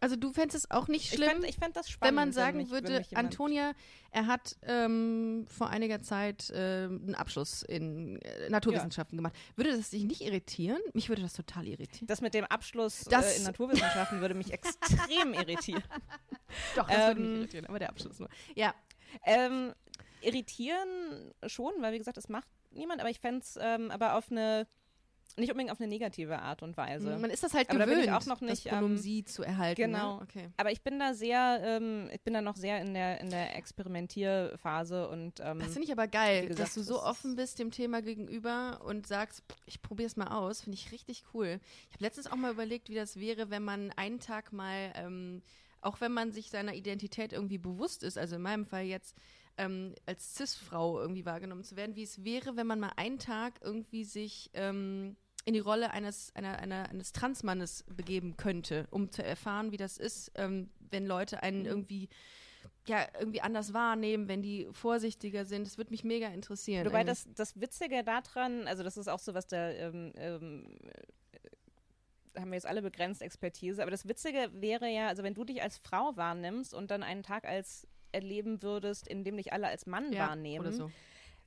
[SPEAKER 2] also du fändest es auch nicht schlimm,
[SPEAKER 6] ich fänd, ich das spannend,
[SPEAKER 2] wenn man sagen
[SPEAKER 6] wenn mich,
[SPEAKER 2] würde, Antonia, er hat ähm, vor einiger Zeit äh, einen Abschluss in äh, Naturwissenschaften ja. gemacht. Würde das dich nicht irritieren? Mich würde das total irritieren.
[SPEAKER 6] Das mit dem Abschluss äh, in Naturwissenschaften würde mich extrem irritieren.
[SPEAKER 2] Doch, das ähm, würde mich ähm, irritieren, aber der Abschluss nur. Ja.
[SPEAKER 6] Ähm, irritieren schon, weil wie gesagt, das macht niemand, aber ich fände es ähm, aber auf eine nicht unbedingt auf eine negative Art und Weise.
[SPEAKER 2] Man ist das halt
[SPEAKER 6] aber
[SPEAKER 2] gewöhnt,
[SPEAKER 6] da auch noch nicht,
[SPEAKER 2] das Pronomen ähm, sie zu erhalten.
[SPEAKER 6] Ne? Genau.
[SPEAKER 2] Ne? Okay.
[SPEAKER 6] Aber ich bin da sehr, ähm, ich bin da noch sehr in der, in der Experimentierphase und ähm,
[SPEAKER 2] Das finde ich aber geil, gesagt, dass du so offen bist dem Thema gegenüber und sagst, ich probiere es mal aus. Finde ich richtig cool. Ich habe letztens auch mal überlegt, wie das wäre, wenn man einen Tag mal, ähm, auch wenn man sich seiner Identität irgendwie bewusst ist, also in meinem Fall jetzt, ähm, als Cis-Frau irgendwie wahrgenommen zu werden, wie es wäre, wenn man mal einen Tag irgendwie sich ähm, in die Rolle eines, einer, einer, eines Transmannes begeben könnte, um zu erfahren, wie das ist, ähm, wenn Leute einen mhm. irgendwie ja, irgendwie anders wahrnehmen, wenn die vorsichtiger sind. Das würde mich mega interessieren.
[SPEAKER 6] Wobei das, das Witzige daran, also das ist auch so, was da ähm, ähm, haben wir jetzt alle begrenzt Expertise, aber das Witzige wäre ja, also wenn du dich als Frau wahrnimmst und dann einen Tag als erleben würdest, in dem dich alle als Mann ja, wahrnehmen, so.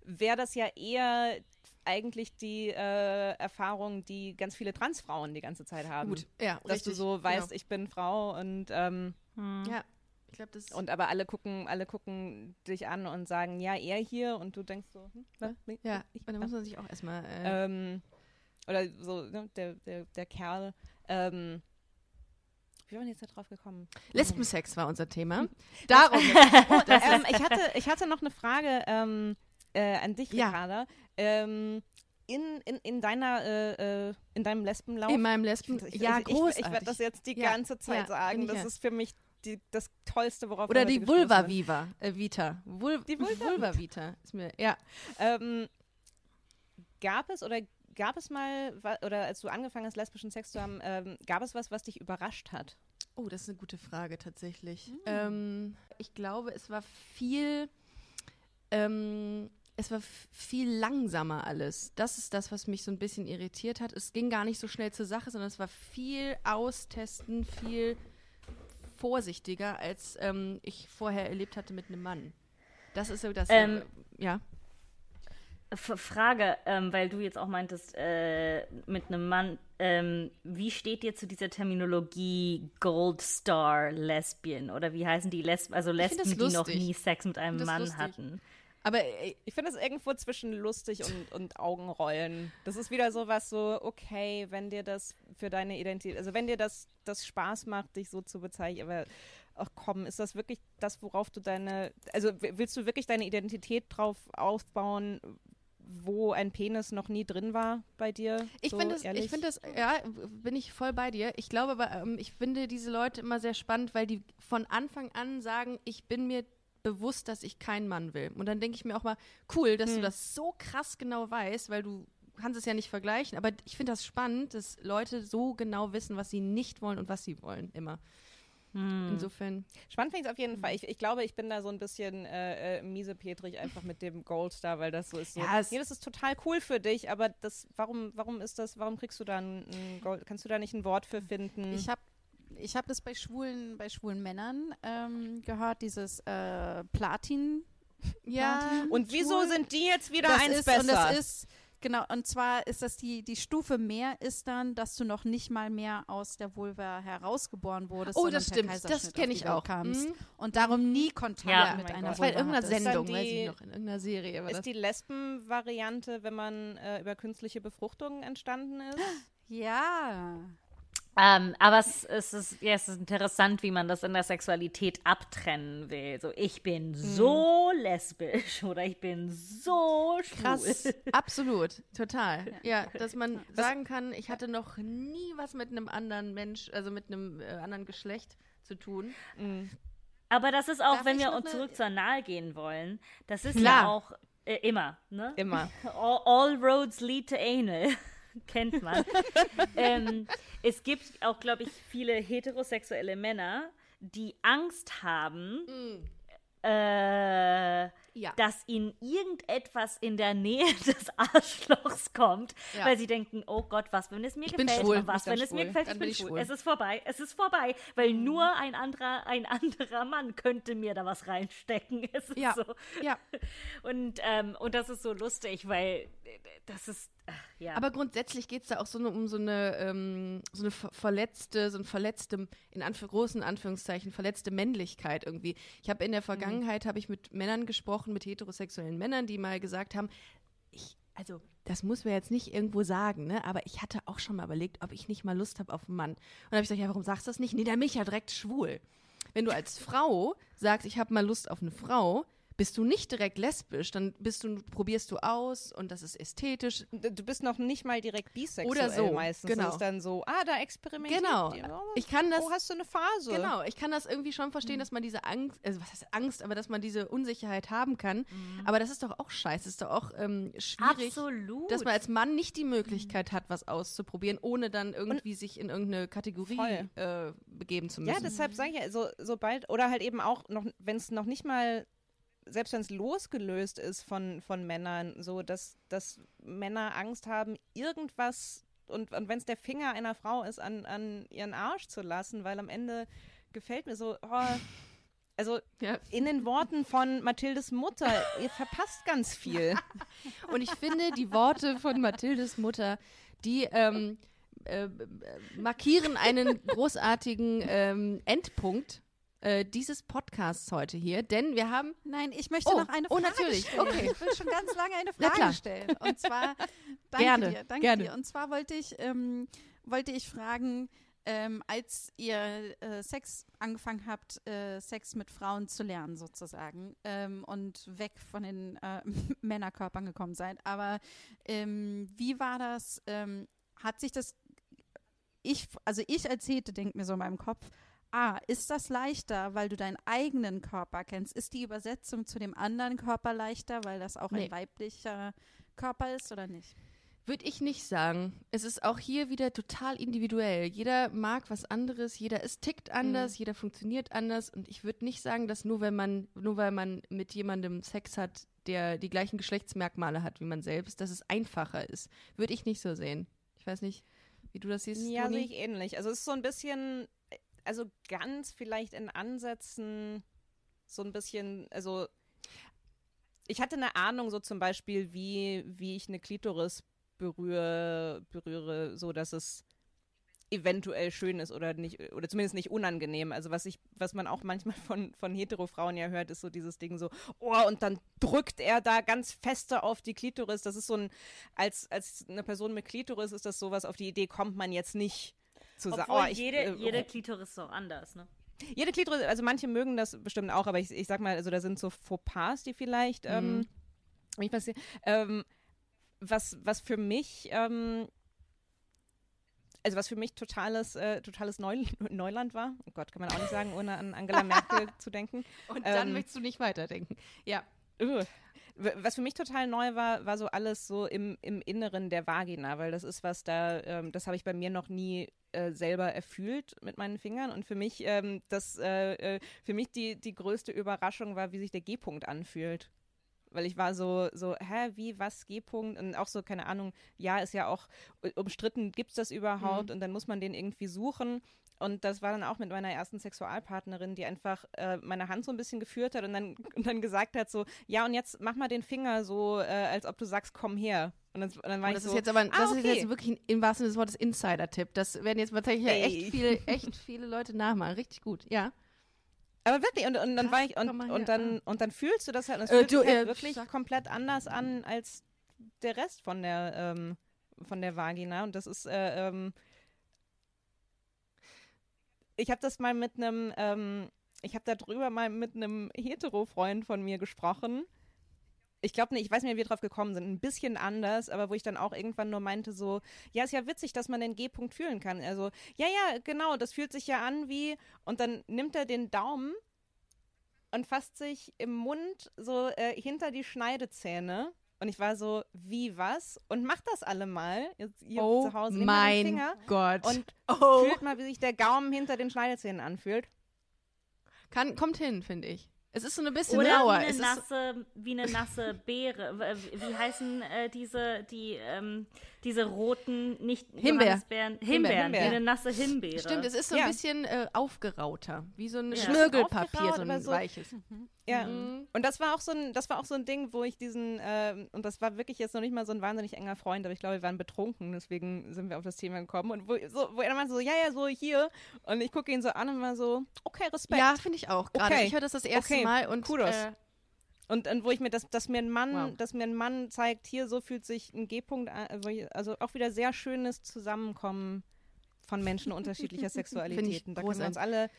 [SPEAKER 6] wäre das ja eher eigentlich die äh, Erfahrung, die ganz viele Transfrauen die ganze Zeit haben. Gut,
[SPEAKER 2] ja,
[SPEAKER 6] Dass richtig, du so weißt, genau. ich bin Frau und ähm,
[SPEAKER 2] hm. ja. Ich glaube, das
[SPEAKER 6] und aber alle gucken, alle gucken dich an und sagen, ja, er hier und du denkst so, hm,
[SPEAKER 2] was? ja,
[SPEAKER 6] ich,
[SPEAKER 2] und da muss man sich auch erstmal
[SPEAKER 6] äh ähm, oder so, ne, der, der, der Kerl, ähm, wie waren wir jetzt da drauf gekommen?
[SPEAKER 2] Lesbensex war unser Thema.
[SPEAKER 6] Darum. oh, das, ähm, ich, hatte, ich hatte noch eine Frage ähm, äh, an dich, ja. Ricarda. Ähm, in, in, in deiner äh, äh in deinem Lesbenlauf.
[SPEAKER 2] In meinem Lesben.
[SPEAKER 6] Ich, ja, ich, großartig. Ich, ich werde das jetzt die ja. ganze Zeit ja, sagen. Das ist für mich die, das Tollste, worauf
[SPEAKER 2] Oder die Vulva Viva, äh, Vita. Vul die Vulva, Vulva Vita. Ist mir, ja.
[SPEAKER 6] Ähm, gab es oder gab es mal, oder als du angefangen hast, lesbischen Sex zu haben, ähm, gab es was, was dich überrascht hat?
[SPEAKER 2] Oh, das ist eine gute Frage tatsächlich. Mhm. Ähm, ich glaube, es war viel ähm, es war viel langsamer alles. Das ist das, was mich so ein bisschen irritiert hat. Es ging gar nicht so schnell zur Sache, sondern es war viel austesten, viel vorsichtiger, als ähm, ich vorher erlebt hatte mit einem Mann. Das ist so das,
[SPEAKER 5] ähm,
[SPEAKER 2] äh, ja.
[SPEAKER 5] Frage, ähm, weil du jetzt auch meintest, äh, mit einem Mann, ähm, wie steht dir zu dieser Terminologie Gold Star Lesbian? Oder wie heißen die Lesben, also Lesben, die noch nie Sex mit einem Mann lustig. hatten?
[SPEAKER 6] Aber äh, ich finde es irgendwo zwischen lustig und, und Augenrollen. Das ist wieder so was so, okay, wenn dir das für deine Identität, also wenn dir das, das Spaß macht, dich so zu bezeichnen, aber ach komm, ist das wirklich das, worauf du deine, also willst du wirklich deine Identität drauf aufbauen, wo ein Penis noch nie drin war bei dir?
[SPEAKER 2] Ich so finde das, ich finde das, ja, bin ich voll bei dir. Ich glaube aber, ähm, ich finde diese Leute immer sehr spannend, weil die von Anfang an sagen, ich bin mir bewusst, dass ich keinen Mann will. Und dann denke ich mir auch mal, cool, dass hm. du das so krass genau weißt, weil du kannst es ja nicht vergleichen. Aber ich finde das spannend, dass Leute so genau wissen, was sie nicht wollen und was sie wollen, immer. Hm. Insofern.
[SPEAKER 6] Spannend finde ich es auf jeden Fall. Ich, ich, glaube, ich bin da so ein bisschen äh, äh, miese Petrig einfach mit dem Goldstar, weil das so ist. So, ja, nee, das ist total cool für dich, aber das, warum, warum ist das, warum kriegst du da ein, ein Gold, kannst du da nicht ein Wort für finden?
[SPEAKER 3] Ich habe ich habe das bei schwulen, bei schwulen Männern ähm, gehört, dieses äh, Platin.
[SPEAKER 6] Ja. Platin und wieso sind die jetzt wieder das eins ist, besser?
[SPEAKER 3] Und das ist, genau, und zwar ist das die, die Stufe mehr ist dann, dass du noch nicht mal mehr aus der Vulva herausgeboren wurdest.
[SPEAKER 2] Oh, das stimmt, das kenne ich auch.
[SPEAKER 3] Kamst mhm. Und darum nie Kontakt
[SPEAKER 2] ja,
[SPEAKER 3] mit einer
[SPEAKER 2] Vulva. Das war in irgendeiner Sendung, die, weiß ich noch, in irgendeiner Serie.
[SPEAKER 6] ist die Lesben-Variante, wenn man äh, über künstliche Befruchtung entstanden ist?
[SPEAKER 3] Ja.
[SPEAKER 5] Ähm, aber es, es, ist, ja, es ist interessant, wie man das in der Sexualität abtrennen will. So, ich bin so lesbisch oder ich bin so schwul.
[SPEAKER 2] Krass, absolut, total. Ja, dass man sagen kann, ich hatte noch nie was mit einem anderen Mensch, also mit einem äh, anderen Geschlecht zu tun.
[SPEAKER 5] Aber das ist auch,
[SPEAKER 3] Darf
[SPEAKER 5] wenn wir uns zurück zur Anal gehen wollen, das ist
[SPEAKER 2] Klar.
[SPEAKER 5] ja auch äh, immer, ne?
[SPEAKER 6] Immer.
[SPEAKER 5] All, all roads lead to anal. Kennt man. ähm, es gibt auch, glaube ich, viele heterosexuelle Männer, die Angst haben, äh,
[SPEAKER 2] Ja.
[SPEAKER 5] dass ihnen irgendetwas in der Nähe des Arschlochs kommt,
[SPEAKER 2] Ja.
[SPEAKER 5] weil sie denken, oh Gott, was, wenn es mir
[SPEAKER 2] Ich
[SPEAKER 5] gefällt,
[SPEAKER 2] schwul,
[SPEAKER 5] was, wenn es mir
[SPEAKER 2] schwul,
[SPEAKER 5] gefällt, ich
[SPEAKER 2] bin
[SPEAKER 5] bin
[SPEAKER 2] ich
[SPEAKER 5] schwul.
[SPEAKER 2] schwul.
[SPEAKER 5] Es ist vorbei, es ist vorbei, weil nur ein anderer, ein anderer Mann könnte mir da was reinstecken. Es ist
[SPEAKER 2] Ja.
[SPEAKER 5] so.
[SPEAKER 2] Ja.
[SPEAKER 5] Und, ähm, und das ist so lustig, weil äh, das ist, ja.
[SPEAKER 2] Aber grundsätzlich geht es da auch so eine, um so eine, ähm, so eine ver- verletzte, so ein verletzte, in Anf großen Anführungszeichen, verletzte Männlichkeit irgendwie. Ich habe in der Vergangenheit, habe ich mit Männern gesprochen, mit heterosexuellen Männern, die mal gesagt haben, ich, also das muss man jetzt nicht irgendwo sagen, ne? aber ich hatte auch schon mal überlegt, ob ich nicht mal Lust habe auf einen Mann. Und dann habe ich gesagt, ja, warum sagst du das nicht? Nee, der mich ja direkt schwul. Wenn du als Frau sagst, ich habe mal Lust auf eine Frau, bist du nicht direkt lesbisch, dann bist du, probierst du aus und das ist ästhetisch.
[SPEAKER 6] Du bist noch nicht mal direkt bisexuell
[SPEAKER 2] Oder so,
[SPEAKER 6] meistens.
[SPEAKER 2] genau.
[SPEAKER 6] Das ist dann so, ah, da experimentiert
[SPEAKER 2] Genau.
[SPEAKER 6] ihr. Oh,
[SPEAKER 2] Ich kann das.
[SPEAKER 6] oh, hast du eine Phase?
[SPEAKER 2] Genau, ich kann das irgendwie schon verstehen, dass man diese Angst, also was heißt Angst, aber dass man diese Unsicherheit haben kann. Aber das ist doch auch scheiße, ist doch auch ähm, schwierig,
[SPEAKER 5] Absolut.
[SPEAKER 2] dass man als Mann nicht die Möglichkeit hat, was auszuprobieren, ohne dann irgendwie sich in irgendeine Kategorie äh, begeben zu müssen.
[SPEAKER 6] Ja, deshalb sage ich ja, so, sobald, oder halt eben auch noch, wenn es noch nicht mal, selbst wenn es losgelöst ist von, von Männern, so dass, dass Männer Angst haben, irgendwas, und, und wenn es der Finger einer Frau ist, an, an ihren Arsch zu lassen, weil am Ende gefällt mir so, oh, also
[SPEAKER 2] Ja.
[SPEAKER 6] in den Worten von Mathildes Mutter, ihr verpasst ganz viel.
[SPEAKER 2] Und ich finde, die Worte von Mathildes Mutter, die ähm, äh, markieren einen großartigen ähm, Endpunkt äh, dieses Podcasts heute hier, denn wir haben
[SPEAKER 3] Nein, ich möchte
[SPEAKER 2] Oh,
[SPEAKER 3] noch eine
[SPEAKER 2] oh,
[SPEAKER 3] Frage
[SPEAKER 2] natürlich.
[SPEAKER 3] stellen.
[SPEAKER 2] Okay.
[SPEAKER 3] Ich will schon ganz lange eine Frage stellen. Und zwar, danke
[SPEAKER 2] Gerne,
[SPEAKER 3] dir, danke
[SPEAKER 2] gerne.
[SPEAKER 3] dir. Und zwar wollte ich, ähm, wollte ich fragen, ähm, als ihr äh, Sex angefangen habt, äh, Sex mit Frauen zu lernen sozusagen ähm, und weg von den äh, Männerkörpern gekommen seid. Aber ähm, wie war das? Ähm, hat sich das ich, also ich als Hete denke mir so in meinem Kopf, ah, ist das leichter, weil du deinen eigenen Körper kennst? Ist die Übersetzung zu dem anderen Körper leichter, weil das auch
[SPEAKER 2] Nee.
[SPEAKER 3] ein weiblicher Körper ist oder nicht?
[SPEAKER 2] Würde ich nicht sagen. Es ist auch hier wieder total individuell. Jeder mag was anderes, jeder ist tickt anders, jeder funktioniert anders und ich würde nicht sagen, dass nur wenn man nur weil man mit jemandem Sex hat, der die gleichen Geschlechtsmerkmale hat wie man selbst, dass es einfacher ist. Würde ich nicht so sehen. Ich weiß nicht, wie du das siehst.
[SPEAKER 6] Ja,
[SPEAKER 2] Toni?
[SPEAKER 6] sehe ich ähnlich. Also es ist so ein bisschen, also ganz vielleicht in Ansätzen so ein bisschen, also ich hatte eine Ahnung so zum Beispiel, wie, wie ich eine Klitoris berühre, berühre, so dass es eventuell schön ist oder nicht, oder zumindest nicht unangenehm. Also was ich, was man auch manchmal von, von Hetero-Frauen ja hört, ist so dieses Ding so, oh, und dann drückt er da ganz feste auf die Klitoris. Das ist so ein, als, als eine Person mit Klitoris ist das sowas, auf die Idee kommt man jetzt nicht zu sagen.
[SPEAKER 5] Obwohl
[SPEAKER 6] Oh, ich,
[SPEAKER 5] jede,
[SPEAKER 6] äh,
[SPEAKER 5] jede Klitoris ist auch anders, ne?
[SPEAKER 6] jede Klitoris, also manche mögen das bestimmt auch, aber ich, ich sag mal, also da sind so Fauxpas, die vielleicht ähm, nicht passieren. Ähm, was, was für mich, ähm, also was für mich totales, äh, totales Neu Neuland war, oh Gott, kann man auch nicht sagen, ohne an Angela Merkel zu denken.
[SPEAKER 2] Und dann
[SPEAKER 6] ähm,
[SPEAKER 2] möchtest du nicht weiterdenken. Ja.
[SPEAKER 6] Ugh. Was für mich total neu war, war so alles so im, im Inneren der Vagina, weil das ist was da, ähm, das habe ich bei mir noch nie äh, selber erfühlt mit meinen Fingern und für mich, ähm, das, äh, äh, für mich die, die größte Überraschung war, wie sich der G-Punkt anfühlt. Weil ich war so, so, hä, wie, was, G-Punkt? Und auch so, keine Ahnung, ja, ist ja auch äh, umstritten, gibt es das überhaupt? Und dann muss man den irgendwie suchen. Und das war dann auch mit meiner ersten Sexualpartnerin, die einfach äh, meine Hand so ein bisschen geführt hat und dann, und dann gesagt hat so, ja, und jetzt mach mal den Finger so, äh, als ob du sagst, komm her. Und dann, und dann war
[SPEAKER 2] Und
[SPEAKER 6] ich
[SPEAKER 2] das
[SPEAKER 6] so,
[SPEAKER 2] ist jetzt aber, das
[SPEAKER 6] ah,
[SPEAKER 2] ist
[SPEAKER 6] okay.
[SPEAKER 2] jetzt wirklich ein, im wahrsten Sinne des Wortes Insider-Tipp. Das werden jetzt tatsächlich ja echt viele, echt viele Leute nachmachen. Richtig gut, ja.
[SPEAKER 6] Aber wirklich, und, und dann
[SPEAKER 2] Krass,
[SPEAKER 6] war ich, und, und, dann, und dann fühlst du das halt, und es
[SPEAKER 2] Äh,
[SPEAKER 6] fühlt
[SPEAKER 2] du,
[SPEAKER 6] sich halt
[SPEAKER 2] äh,
[SPEAKER 6] wirklich
[SPEAKER 2] sag-
[SPEAKER 6] komplett anders an als der Rest von der, ähm, von der Vagina. Und das ist, äh, ähm, ich habe das mal mit einem, ähm, ich habe darüber mal mit einem Hetero-Freund von mir gesprochen. Ich glaube nicht, ich weiß nicht, wie wir drauf gekommen sind. Ein bisschen anders, aber wo ich dann auch irgendwann nur meinte, so, ja, ist ja witzig, dass man den G-Punkt fühlen kann. Also, ja, ja, genau, das fühlt sich ja an wie, und dann nimmt er den Daumen und fasst sich im Mund so äh, hinter die Schneidezähne. Und ich war so, wie was? Und macht das alle mal jetzt hier
[SPEAKER 2] oh
[SPEAKER 6] zu Hause. Nehmt
[SPEAKER 2] mein
[SPEAKER 6] Finger
[SPEAKER 2] Gott.
[SPEAKER 6] und
[SPEAKER 2] oh.
[SPEAKER 6] fühlt mal, wie sich der Gaumen hinter den Schneidezähnen anfühlt.
[SPEAKER 2] Kann, kommt hin, finde ich. Es ist so ein bisschen
[SPEAKER 5] Oder
[SPEAKER 2] rauer.
[SPEAKER 5] wie eine,
[SPEAKER 2] Es ist,
[SPEAKER 5] nasse, wie eine nasse Beere. Wie heißen äh, diese, die, ähm, diese roten, nicht
[SPEAKER 2] Himbeer.
[SPEAKER 5] Johannisbeeren? Himbeeren,
[SPEAKER 6] Himbeer.
[SPEAKER 5] wie eine nasse Himbeere.
[SPEAKER 2] stimmt, es ist so ein
[SPEAKER 6] Ja.
[SPEAKER 2] bisschen äh, aufgerauter. Wie so ein
[SPEAKER 5] Ja.
[SPEAKER 2] Schmirgelpapier,
[SPEAKER 6] Aufgeraut,
[SPEAKER 2] so ein
[SPEAKER 6] so-
[SPEAKER 2] weiches.
[SPEAKER 6] Ja.
[SPEAKER 2] Mhm.
[SPEAKER 6] Und das war auch so ein, das war auch so ein Ding, wo ich diesen, ähm, und das war wirklich jetzt noch nicht mal so ein wahnsinnig enger Freund, aber ich glaube, wir waren betrunken, deswegen sind wir auf das Thema gekommen. Und wo, so, wo er dann meinte so, ja, ja, so hier. Und ich gucke ihn so an und war so, okay, Respekt.
[SPEAKER 2] Ja, finde ich auch. Gerade
[SPEAKER 6] Okay.
[SPEAKER 2] ich höre das das erste
[SPEAKER 6] Okay.
[SPEAKER 2] Mal und
[SPEAKER 6] Kudos.
[SPEAKER 2] Äh,
[SPEAKER 6] Und, und wo ich mir, dass, dass mir ein Mann,
[SPEAKER 2] Wow.
[SPEAKER 6] dass mir ein Mann zeigt, hier so fühlt sich ein G-Punkt an, also, also auch wieder sehr schönes Zusammenkommen von Menschen unterschiedlicher Sexualitäten. Da können wir uns alle,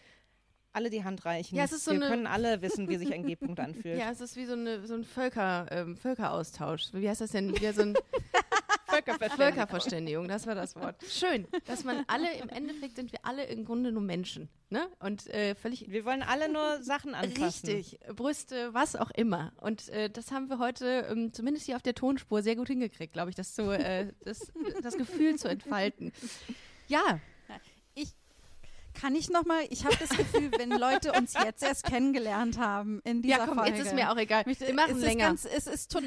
[SPEAKER 6] alle die Hand reichen.
[SPEAKER 2] Ja, es ist so
[SPEAKER 6] wir können alle wissen, wie sich ein G-Punkt anfühlt.
[SPEAKER 2] ja, es ist wie so, eine, so ein Völker, ähm, Völkeraustausch. Wie heißt das denn? Wie so ein
[SPEAKER 6] Völkerverständigung.
[SPEAKER 2] Völkerverständigung, das war das Wort. Schön, dass man alle, im Endeffekt sind wir alle im Grunde nur Menschen. Ne? Und äh, völlig
[SPEAKER 6] Wir wollen alle nur Sachen anfassen.
[SPEAKER 2] Richtig, Brüste, was auch immer. Und äh, das haben wir heute ähm, zumindest hier auf der Tonspur sehr gut hingekriegt, glaube ich, das, zu, äh, das, das Gefühl zu entfalten. Ja,
[SPEAKER 3] Kann ich noch mal, ich habe das Gefühl, wenn Leute uns jetzt erst kennengelernt haben in dieser
[SPEAKER 2] ja komm,
[SPEAKER 3] Folge.
[SPEAKER 2] jetzt ist mir auch egal. Wir machen
[SPEAKER 3] es
[SPEAKER 2] länger.
[SPEAKER 3] Ist ganz, es, ist tot,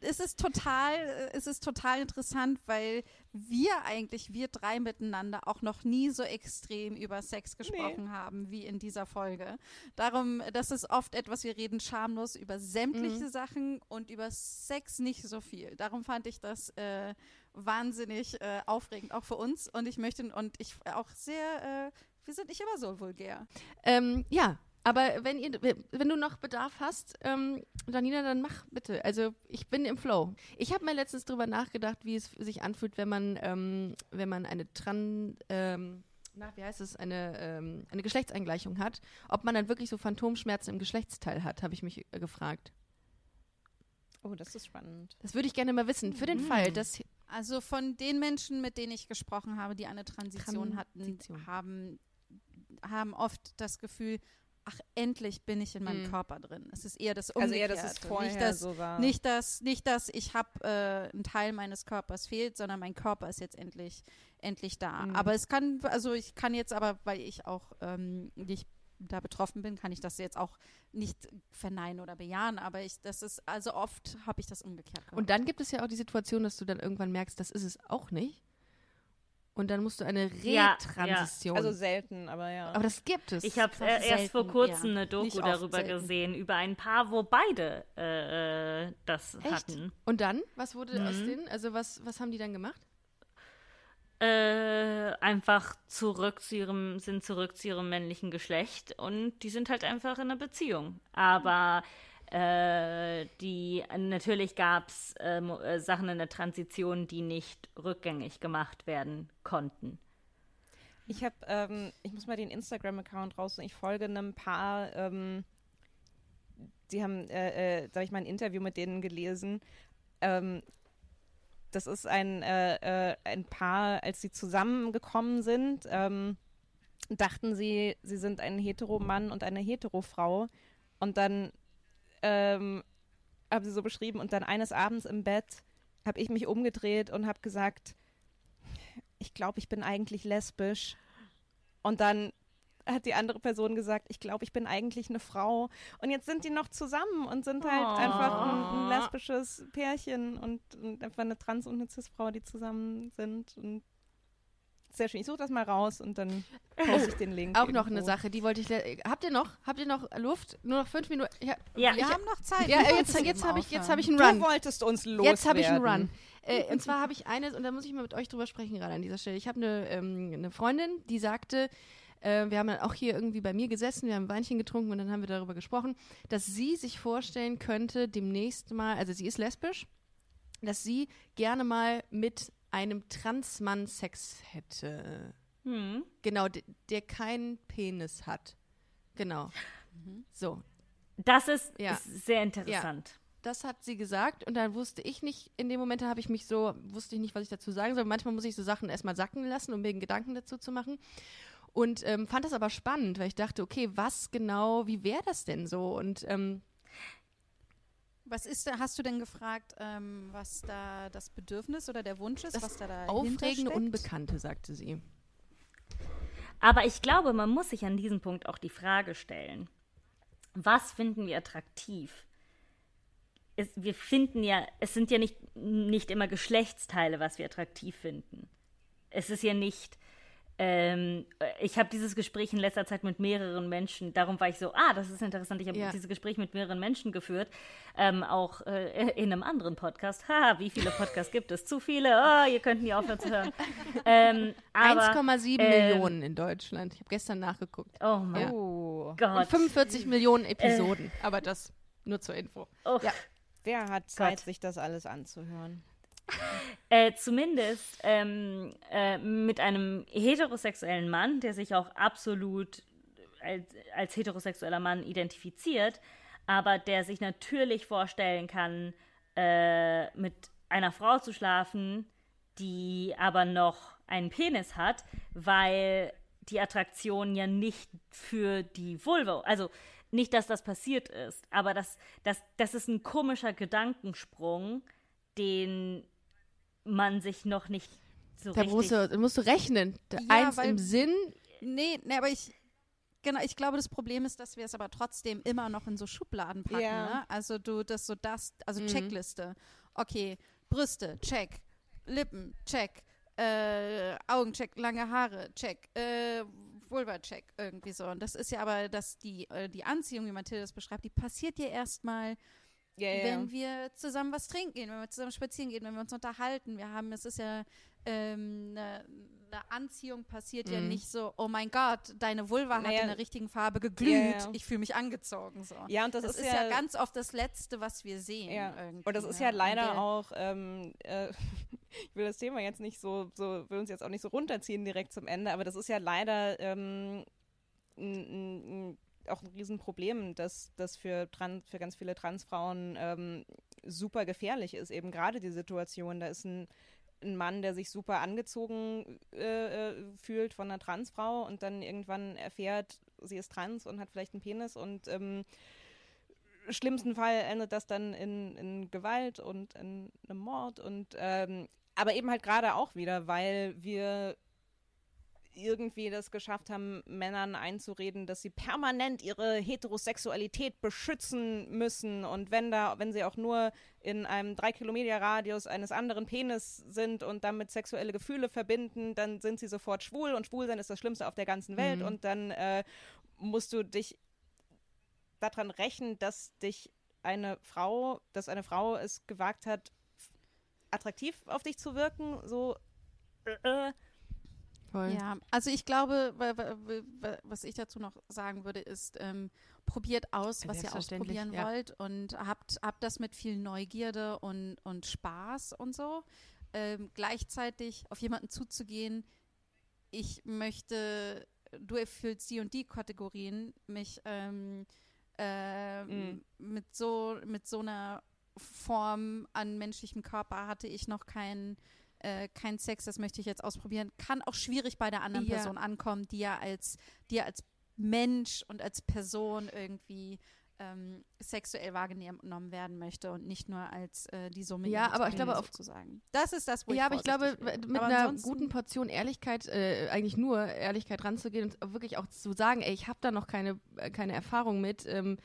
[SPEAKER 3] es ist total, es ist total interessant, weil wir eigentlich, wir drei miteinander, auch noch nie so extrem über Sex gesprochen haben wie in dieser Folge. Darum, das ist oft etwas, wir reden schamlos über sämtliche Sachen und über Sex nicht so viel. Darum fand ich das äh, wahnsinnig äh, aufregend, auch für uns. Und ich möchte, und ich auch sehr, äh, wir sind nicht immer so vulgär.
[SPEAKER 2] Ähm, ja, aber wenn, ihr, wenn du noch Bedarf hast, ähm, Janina, dann mach bitte. Also ich bin im Flow. Ich habe mir letztens drüber nachgedacht, wie es sich anfühlt, wenn man, ähm, wenn man eine Tran, ähm, wie heißt es, eine, ähm, eine Geschlechtsangleichung hat. Ob man dann wirklich so Phantomschmerzen im Geschlechtsteil hat, habe ich mich äh, gefragt.
[SPEAKER 6] Oh, das ist spannend.
[SPEAKER 2] Das würde ich gerne mal wissen. Für den Fall, dass
[SPEAKER 3] Also von den Menschen, mit denen ich gesprochen habe, die eine Transition,
[SPEAKER 2] Transition.
[SPEAKER 3] hatten, haben, haben oft das Gefühl, ach, endlich bin ich in meinem
[SPEAKER 2] Mhm.
[SPEAKER 3] Körper drin. Es ist eher das
[SPEAKER 6] Also
[SPEAKER 3] Umgekehrte.
[SPEAKER 6] eher, dass es vorher
[SPEAKER 3] nicht, dass,
[SPEAKER 6] so war.
[SPEAKER 3] nicht, dass, nicht, dass ich habe, äh, ein Teil meines Körpers fehlt, sondern mein Körper ist jetzt endlich, endlich da.
[SPEAKER 6] Mhm.
[SPEAKER 3] Aber es kann, also ich kann jetzt aber, weil ich auch ähm, nicht da betroffen bin, kann ich das jetzt auch nicht verneinen oder bejahen. Aber ich, das ist, also oft habe ich das umgekehrt gehabt.
[SPEAKER 2] Und dann gibt es ja auch die Situation, dass du dann irgendwann merkst, das ist es auch nicht. Und dann musst du eine
[SPEAKER 5] Ja,
[SPEAKER 2] Retransition.
[SPEAKER 6] Also selten, aber ja.
[SPEAKER 2] aber das gibt es.
[SPEAKER 5] Ich habe
[SPEAKER 3] Selten,
[SPEAKER 5] äh, erst vor kurzem
[SPEAKER 3] ja.
[SPEAKER 5] eine Doku darüber
[SPEAKER 3] selten.
[SPEAKER 5] gesehen, über ein Paar, wo beide äh, äh, das
[SPEAKER 2] Echt?
[SPEAKER 5] hatten.
[SPEAKER 2] Und dann? Was wurde aus
[SPEAKER 5] Mhm.
[SPEAKER 2] denen? Also was, was haben die dann gemacht?
[SPEAKER 5] Äh, einfach zurück zu ihrem, sind zurück zu ihrem männlichen Geschlecht und die sind halt einfach in einer Beziehung. Aber äh, die natürlich gab es äh, Mo- äh, Sachen in der Transition, die nicht rückgängig gemacht werden konnten.
[SPEAKER 6] Ich habe, ähm, ich muss mal den Instagram-Account raussuchen. Ich folge einem Paar, ähm, die haben, äh, äh, da ich mal ein Interview mit denen gelesen. Ähm, das ist ein, äh, äh, ein Paar, als sie zusammengekommen sind, ähm, dachten sie, sie sind ein Heteromann und eine Heterofrau. Und dann ähm, haben sie so beschrieben, und dann eines Abends im Bett habe ich mich umgedreht und habe gesagt, ich glaube, ich bin eigentlich lesbisch. Und dann hat die andere Person gesagt, ich glaube, ich bin eigentlich eine Frau. Und jetzt sind die noch zusammen und sind halt
[SPEAKER 5] Oh.
[SPEAKER 6] einfach ein, ein lesbisches Pärchen und, und einfach eine Trans- und eine Cis-Frau, die zusammen sind. Und sehr schön. Ich suche das mal raus und dann poste ich den Link.
[SPEAKER 2] Auch noch
[SPEAKER 6] irgendwo.
[SPEAKER 2] eine Sache, die wollte ich. Habt ihr noch? Habt ihr noch Luft? Nur noch fünf Minuten? Ja,
[SPEAKER 5] Ja,
[SPEAKER 3] wir
[SPEAKER 2] ich-
[SPEAKER 3] haben noch Zeit.
[SPEAKER 2] ja äh, jetzt, jetzt habe ich, jetzt hab ich einen
[SPEAKER 6] Du
[SPEAKER 2] Run.
[SPEAKER 6] wolltest uns loswerden.
[SPEAKER 2] Jetzt habe ich einen Run. Äh, und zwar habe ich eines, und da muss ich mal mit euch drüber sprechen, gerade an dieser Stelle. Ich habe eine, ähm, eine Freundin, die sagte, äh, wir haben dann auch hier irgendwie bei mir gesessen, wir haben ein Weinchen getrunken und dann haben wir darüber gesprochen, dass sie sich vorstellen könnte, demnächst mal, also sie ist lesbisch, dass sie gerne mal mit einem Transmann Sex hätte.
[SPEAKER 5] Hm.
[SPEAKER 2] Genau, der, der keinen Penis hat. Genau. So,
[SPEAKER 5] Das ist,
[SPEAKER 2] Ja.
[SPEAKER 5] ist sehr interessant.
[SPEAKER 2] das hat sie gesagt und dann wusste ich nicht, in dem Moment habe ich mich so, wusste ich nicht, was ich dazu sagen soll. Manchmal muss ich so Sachen erstmal sacken lassen, um mir Gedanken dazu zu machen. Und ähm, fand das aber spannend, weil ich dachte, okay, was genau, wie wäre das denn so? Und ähm,
[SPEAKER 3] Was ist da, hast du denn gefragt, ähm, was da das Bedürfnis oder der Wunsch ist,
[SPEAKER 2] das
[SPEAKER 3] was da da
[SPEAKER 2] aufregende
[SPEAKER 3] steckt?
[SPEAKER 2] Unbekannte, sagte sie.
[SPEAKER 5] Aber ich glaube, man muss sich an diesem Punkt auch die Frage stellen, was finden wir attraktiv? Es, wir finden ja, es sind ja nicht, nicht immer Geschlechtsteile, was wir attraktiv finden. Es ist ja nicht, ähm, ich habe dieses Gespräch in letzter Zeit mit mehreren Menschen, darum war ich so, ah, das ist interessant, ich habe
[SPEAKER 2] Ja.
[SPEAKER 5] dieses Gespräch mit mehreren Menschen geführt, ähm, auch äh, in einem anderen Podcast. Ha, wie viele Podcasts gibt es? Zu viele, oh, ihr könnt nie aufhören zu hören. Ähm, aber,
[SPEAKER 2] 1,7
[SPEAKER 5] ähm,
[SPEAKER 2] Millionen in Deutschland. Ich habe gestern nachgeguckt.
[SPEAKER 5] Oh mein
[SPEAKER 2] Ja.
[SPEAKER 6] Oh,
[SPEAKER 2] Und
[SPEAKER 5] Gott.
[SPEAKER 2] 45 Millionen Episoden. aber das nur zur Info.
[SPEAKER 5] Oh.
[SPEAKER 2] Ja.
[SPEAKER 6] wer hat Zeit,
[SPEAKER 5] Gott.
[SPEAKER 6] sich das alles anzuhören?
[SPEAKER 5] Äh, zumindest ähm, äh, mit einem heterosexuellen Mann, der sich auch absolut als, als heterosexueller Mann identifiziert, aber der sich natürlich vorstellen kann, äh, mit einer Frau zu schlafen, die aber noch einen Penis hat, weil die Attraktion ja nicht für die Vulva, also nicht, dass das passiert ist, aber das, das, das ist ein komischer Gedankensprung, den man sich noch nicht so
[SPEAKER 2] Da
[SPEAKER 5] richtig...
[SPEAKER 2] musst du, da musst du rechnen.
[SPEAKER 3] Ja,
[SPEAKER 2] Eins
[SPEAKER 3] weil-
[SPEAKER 2] im Sinn,
[SPEAKER 3] Nee, nee, aber ich. Genau, ich glaube, das Problem ist, dass wir es aber trotzdem immer noch in so Schubladen packen.
[SPEAKER 6] Ja.
[SPEAKER 3] Ne? Also du, das so das, also
[SPEAKER 2] Mhm.
[SPEAKER 3] Checkliste. Okay, Brüste, check. Lippen, check. Äh, Augen, check. Lange Haare, check. Äh, Vulva, check. Irgendwie so. Und das ist ja aber, dass die, äh, die Anziehung, wie Mathilde das beschreibt, die passiert ja erstmal
[SPEAKER 6] Ja, ja.
[SPEAKER 3] wenn wir zusammen was trinken gehen, wenn wir zusammen spazieren gehen, wenn wir uns unterhalten. Wir haben, es ist ja ähm, eine eine Anziehung passiert ja
[SPEAKER 2] Mhm.
[SPEAKER 3] nicht so, oh mein Gott, deine Vulva hat
[SPEAKER 6] Naja,
[SPEAKER 3] in der richtigen Farbe geglüht,
[SPEAKER 6] ja, ja.
[SPEAKER 3] ich fühle mich angezogen. So.
[SPEAKER 6] ja, und das,
[SPEAKER 3] Das,
[SPEAKER 6] ist,
[SPEAKER 3] ist ja, ganz oft das Letzte, was wir sehen.
[SPEAKER 6] Ja. Und das ist
[SPEAKER 3] ne?
[SPEAKER 6] ja leider
[SPEAKER 3] der-
[SPEAKER 6] auch, ähm, äh, ich will das Thema jetzt nicht so, so, will uns jetzt auch nicht so runterziehen direkt zum Ende, aber das ist ja leider ähm, n, n, n, auch ein Riesenproblem, dass das für, für ganz viele Transfrauen ähm, super gefährlich ist, eben gerade die Situation. Da ist ein, ein Mann, der sich super angezogen äh, äh, fühlt von einer Transfrau und dann irgendwann erfährt, sie ist trans und hat vielleicht einen Penis und ähm, schlimmsten Fall endet das dann in, in Gewalt und in einem Mord und ähm, aber eben halt gerade auch wieder, weil wir irgendwie das geschafft haben, Männern einzureden, dass sie permanent ihre Heterosexualität beschützen müssen. Und wenn da, wenn sie auch nur in einem drei Kilometer Radius eines anderen Penis sind und damit sexuelle Gefühle verbinden, dann sind sie sofort schwul. Und schwul sein ist das Schlimmste auf der ganzen Welt.
[SPEAKER 2] Mhm.
[SPEAKER 6] und dann äh, musst du dich daran rächen, dass dich eine Frau, dass eine Frau es gewagt hat, attraktiv auf dich zu wirken, so äh,
[SPEAKER 2] voll.
[SPEAKER 3] Ja, also ich glaube, wa- wa- wa- was ich dazu noch sagen würde, ist, ähm, probiert aus, was ihr ausprobieren
[SPEAKER 2] ja.
[SPEAKER 3] wollt und habt, habt das mit viel Neugierde und, und Spaß und so. Ähm, gleichzeitig auf jemanden zuzugehen, ich möchte, du erfüllst die und die Kategorien, mich ähm, ähm, mit so mit so einer Form an menschlichem Körper hatte ich noch keinen äh, kein Sex, das möchte ich jetzt ausprobieren, kann auch schwierig bei der anderen
[SPEAKER 2] Ja.
[SPEAKER 3] Person ankommen, die ja als, die ja als Mensch und als Person irgendwie ähm, sexuell wahrgenommen werden möchte und nicht nur als äh, die Summe
[SPEAKER 2] Ja, aber ich glaube,
[SPEAKER 3] sozusagen. Das ist das, wo
[SPEAKER 2] Ja, aber ich glaube, mit
[SPEAKER 3] Aber
[SPEAKER 2] einer guten Portion Ehrlichkeit, äh, eigentlich nur Ehrlichkeit ranzugehen und wirklich auch zu sagen, ey, ich habe da noch keine, äh, keine Erfahrung mit, ähm,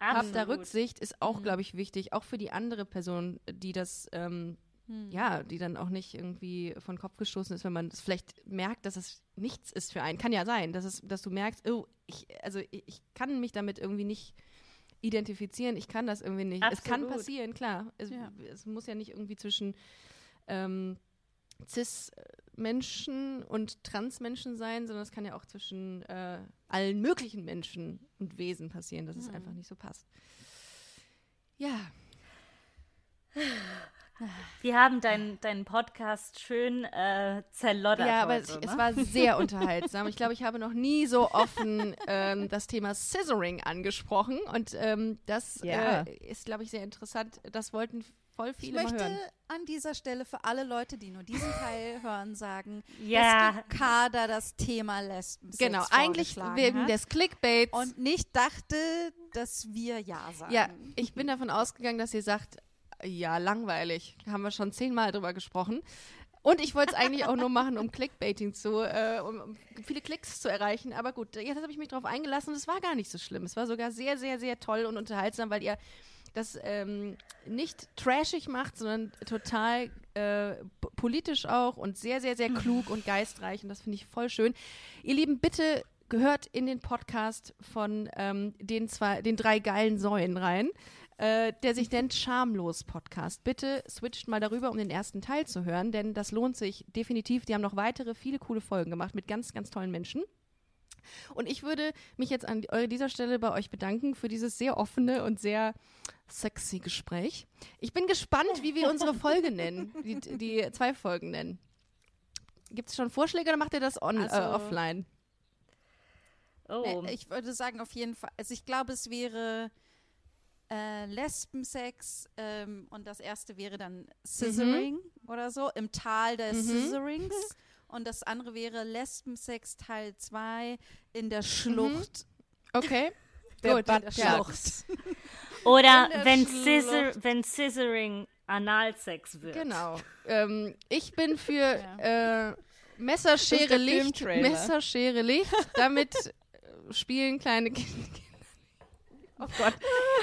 [SPEAKER 2] hab da. Rücksicht, ist auch,
[SPEAKER 3] Mhm.
[SPEAKER 2] glaube ich, wichtig, auch für die andere Person, die das, ähm,
[SPEAKER 3] Hm.
[SPEAKER 2] ja, die dann auch nicht irgendwie von Kopf gestoßen ist, wenn man das vielleicht merkt, dass es nichts ist für einen. Kann ja sein, dass, es, dass du merkst, oh, ich, also ich, ich kann mich damit irgendwie nicht identifizieren, ich kann das irgendwie nicht. Es kann
[SPEAKER 5] Absolut.
[SPEAKER 2] passieren, klar. Es,
[SPEAKER 3] Ja.
[SPEAKER 2] es muss ja nicht irgendwie zwischen ähm, Cis-Menschen und Trans-Menschen sein, sondern es kann ja auch zwischen äh, allen möglichen Menschen und Wesen passieren, dass es
[SPEAKER 3] Mhm.
[SPEAKER 2] einfach nicht so passt. Ja.
[SPEAKER 5] Wir haben deinen deinen Podcast schön äh, zerloddert
[SPEAKER 2] Ja, aber
[SPEAKER 5] heute,
[SPEAKER 2] es,
[SPEAKER 5] ne?
[SPEAKER 2] es war sehr unterhaltsam. Ich glaube, ich habe noch nie so offen ähm, das Thema Scissoring angesprochen. Und ähm, das
[SPEAKER 6] Ja.
[SPEAKER 2] äh, ist, glaube ich, sehr interessant. Das wollten voll
[SPEAKER 3] Ich
[SPEAKER 2] viele mal
[SPEAKER 3] möchte
[SPEAKER 2] hören.
[SPEAKER 3] an dieser Stelle für alle Leute, die nur diesen Teil hören, sagen,
[SPEAKER 5] Ja.
[SPEAKER 3] dass die Kader das Thema Lesben
[SPEAKER 2] Genau, eigentlich wegen des Clickbaits.
[SPEAKER 3] und nicht dachte, dass wir Ja sagen.
[SPEAKER 2] ja, ich bin davon ausgegangen, dass ihr sagt, ja, langweilig. Haben wir schon zehnmal drüber gesprochen. Und ich wollte es eigentlich auch nur machen, um Clickbaiting zu, äh, um, viele Klicks zu erreichen. Aber gut, jetzt habe ich mich darauf eingelassen und es war gar nicht so schlimm. Es war sogar sehr, sehr, sehr toll und unterhaltsam, weil ihr das ähm, nicht trashig macht, sondern total äh, politisch auch und sehr, sehr, sehr klug und geistreich. Und das finde ich voll schön. Ihr Lieben, bitte gehört in den Podcast von ähm, den, zwei, den drei geilen Säulen rein, äh, der sich nennt Schamlos Podcast. Bitte switcht mal darüber, um den ersten Teil zu hören, denn das lohnt sich definitiv. Die haben noch weitere, viele coole Folgen gemacht mit ganz, ganz tollen Menschen. Und ich würde mich jetzt an dieser Stelle bei euch bedanken für dieses sehr offene und sehr sexy Gespräch. Ich bin gespannt, wie wir unsere Folge nennen, die, die zwei Folgen nennen. Gibt es schon Vorschläge oder macht ihr das on,
[SPEAKER 3] Also-
[SPEAKER 2] äh, offline?
[SPEAKER 5] oh.
[SPEAKER 3] Äh, Ich würde sagen, auf jeden Fall. Also ich glaube, es wäre äh, Lesbensex ähm, und das erste wäre dann Scissoring oder so, im Tal des
[SPEAKER 2] Mhm.
[SPEAKER 3] Scissorings. Und das andere wäre Lesbensex Teil 2 in der Schlucht.
[SPEAKER 2] Okay.
[SPEAKER 6] Der
[SPEAKER 2] Gut, ja.
[SPEAKER 6] Schlucht.
[SPEAKER 5] Oder
[SPEAKER 2] in der
[SPEAKER 5] wenn,
[SPEAKER 2] Schlucht.
[SPEAKER 5] Scissor, wenn Scissoring Analsex wird.
[SPEAKER 2] Genau. Ähm, ich bin für äh, Messerschere Licht. Messerschere Licht. Damit spielen kleine Kinder. Oh Gott.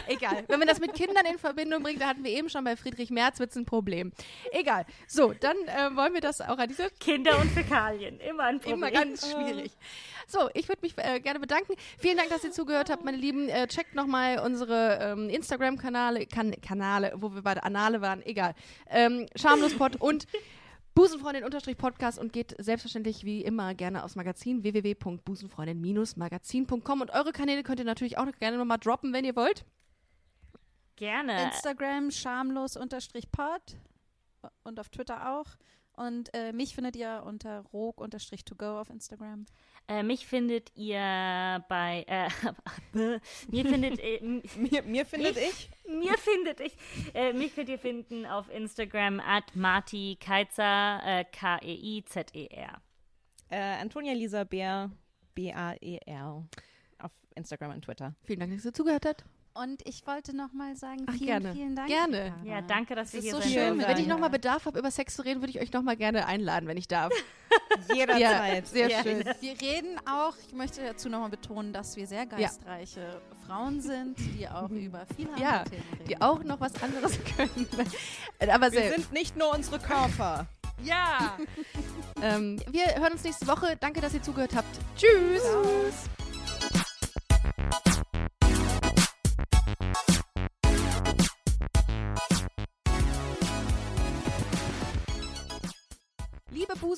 [SPEAKER 2] Egal. Wenn man das mit Kindern in Verbindung bringt, da hatten wir eben schon bei Friedrich Merz wird's ein Problem. Egal. So, dann äh, wollen wir das auch an dieser
[SPEAKER 5] Kinder und Fäkalien, immer ein Problem.
[SPEAKER 2] Immer ganz schwierig. So, ich würde mich äh, gerne bedanken. Vielen Dank, dass ihr zugehört habt, meine Lieben. Äh, checkt nochmal unsere ähm, Instagram-Kanale, kan Kanale, wo wir bei der Anale waren, egal. Ähm, Schamlospot und Busenfreundin-Podcast und geht selbstverständlich wie immer gerne aufs Magazin www.busenfreundin-magazin.com und eure Kanäle könnt ihr natürlich auch noch gerne nochmal droppen, wenn ihr wollt.
[SPEAKER 5] Gerne.
[SPEAKER 3] Instagram schamlos unterstrich pod und auf Twitter auch. Und äh, mich findet ihr unter rog unterstrich to go auf Instagram.
[SPEAKER 5] Äh, mich findet ihr bei. Äh, mir findet. Äh,
[SPEAKER 6] Mir, mir findet ich.
[SPEAKER 5] mir findet ich. Äh, mich könnt ihr finden auf Instagram at Marti Keizer, äh, K-E-I-Z-E-R.
[SPEAKER 6] Äh, Antonia Lisa Bär, B-A-E-R. Auf Instagram und Twitter.
[SPEAKER 2] Vielen Dank, dass ihr zugehört habt.
[SPEAKER 3] Und ich wollte nochmal sagen,
[SPEAKER 2] Ach,
[SPEAKER 3] vielen,
[SPEAKER 2] gerne.
[SPEAKER 3] vielen Dank.
[SPEAKER 2] Gerne.
[SPEAKER 5] Ja, danke, dass wir
[SPEAKER 3] ist
[SPEAKER 5] hier
[SPEAKER 3] so
[SPEAKER 5] sein
[SPEAKER 3] schön.
[SPEAKER 2] Wenn ich
[SPEAKER 3] Ja.
[SPEAKER 2] nochmal Bedarf habe, über Sex zu reden, würde ich euch nochmal gerne einladen, wenn ich darf.
[SPEAKER 6] Jederzeit.
[SPEAKER 2] sehr
[SPEAKER 5] Ja.
[SPEAKER 2] schön.
[SPEAKER 3] Wir reden auch, ich möchte dazu nochmal betonen, dass wir sehr geistreiche Frauen sind, die auch über viele andere
[SPEAKER 2] Ja,
[SPEAKER 3] Themen reden.
[SPEAKER 2] die auch noch was anderes können. Aber
[SPEAKER 6] Wir sind nicht nur unsere Körper.
[SPEAKER 2] Ja. ähm, wir hören uns nächste Woche. Danke, dass ihr zugehört habt. Tschüss. Liebe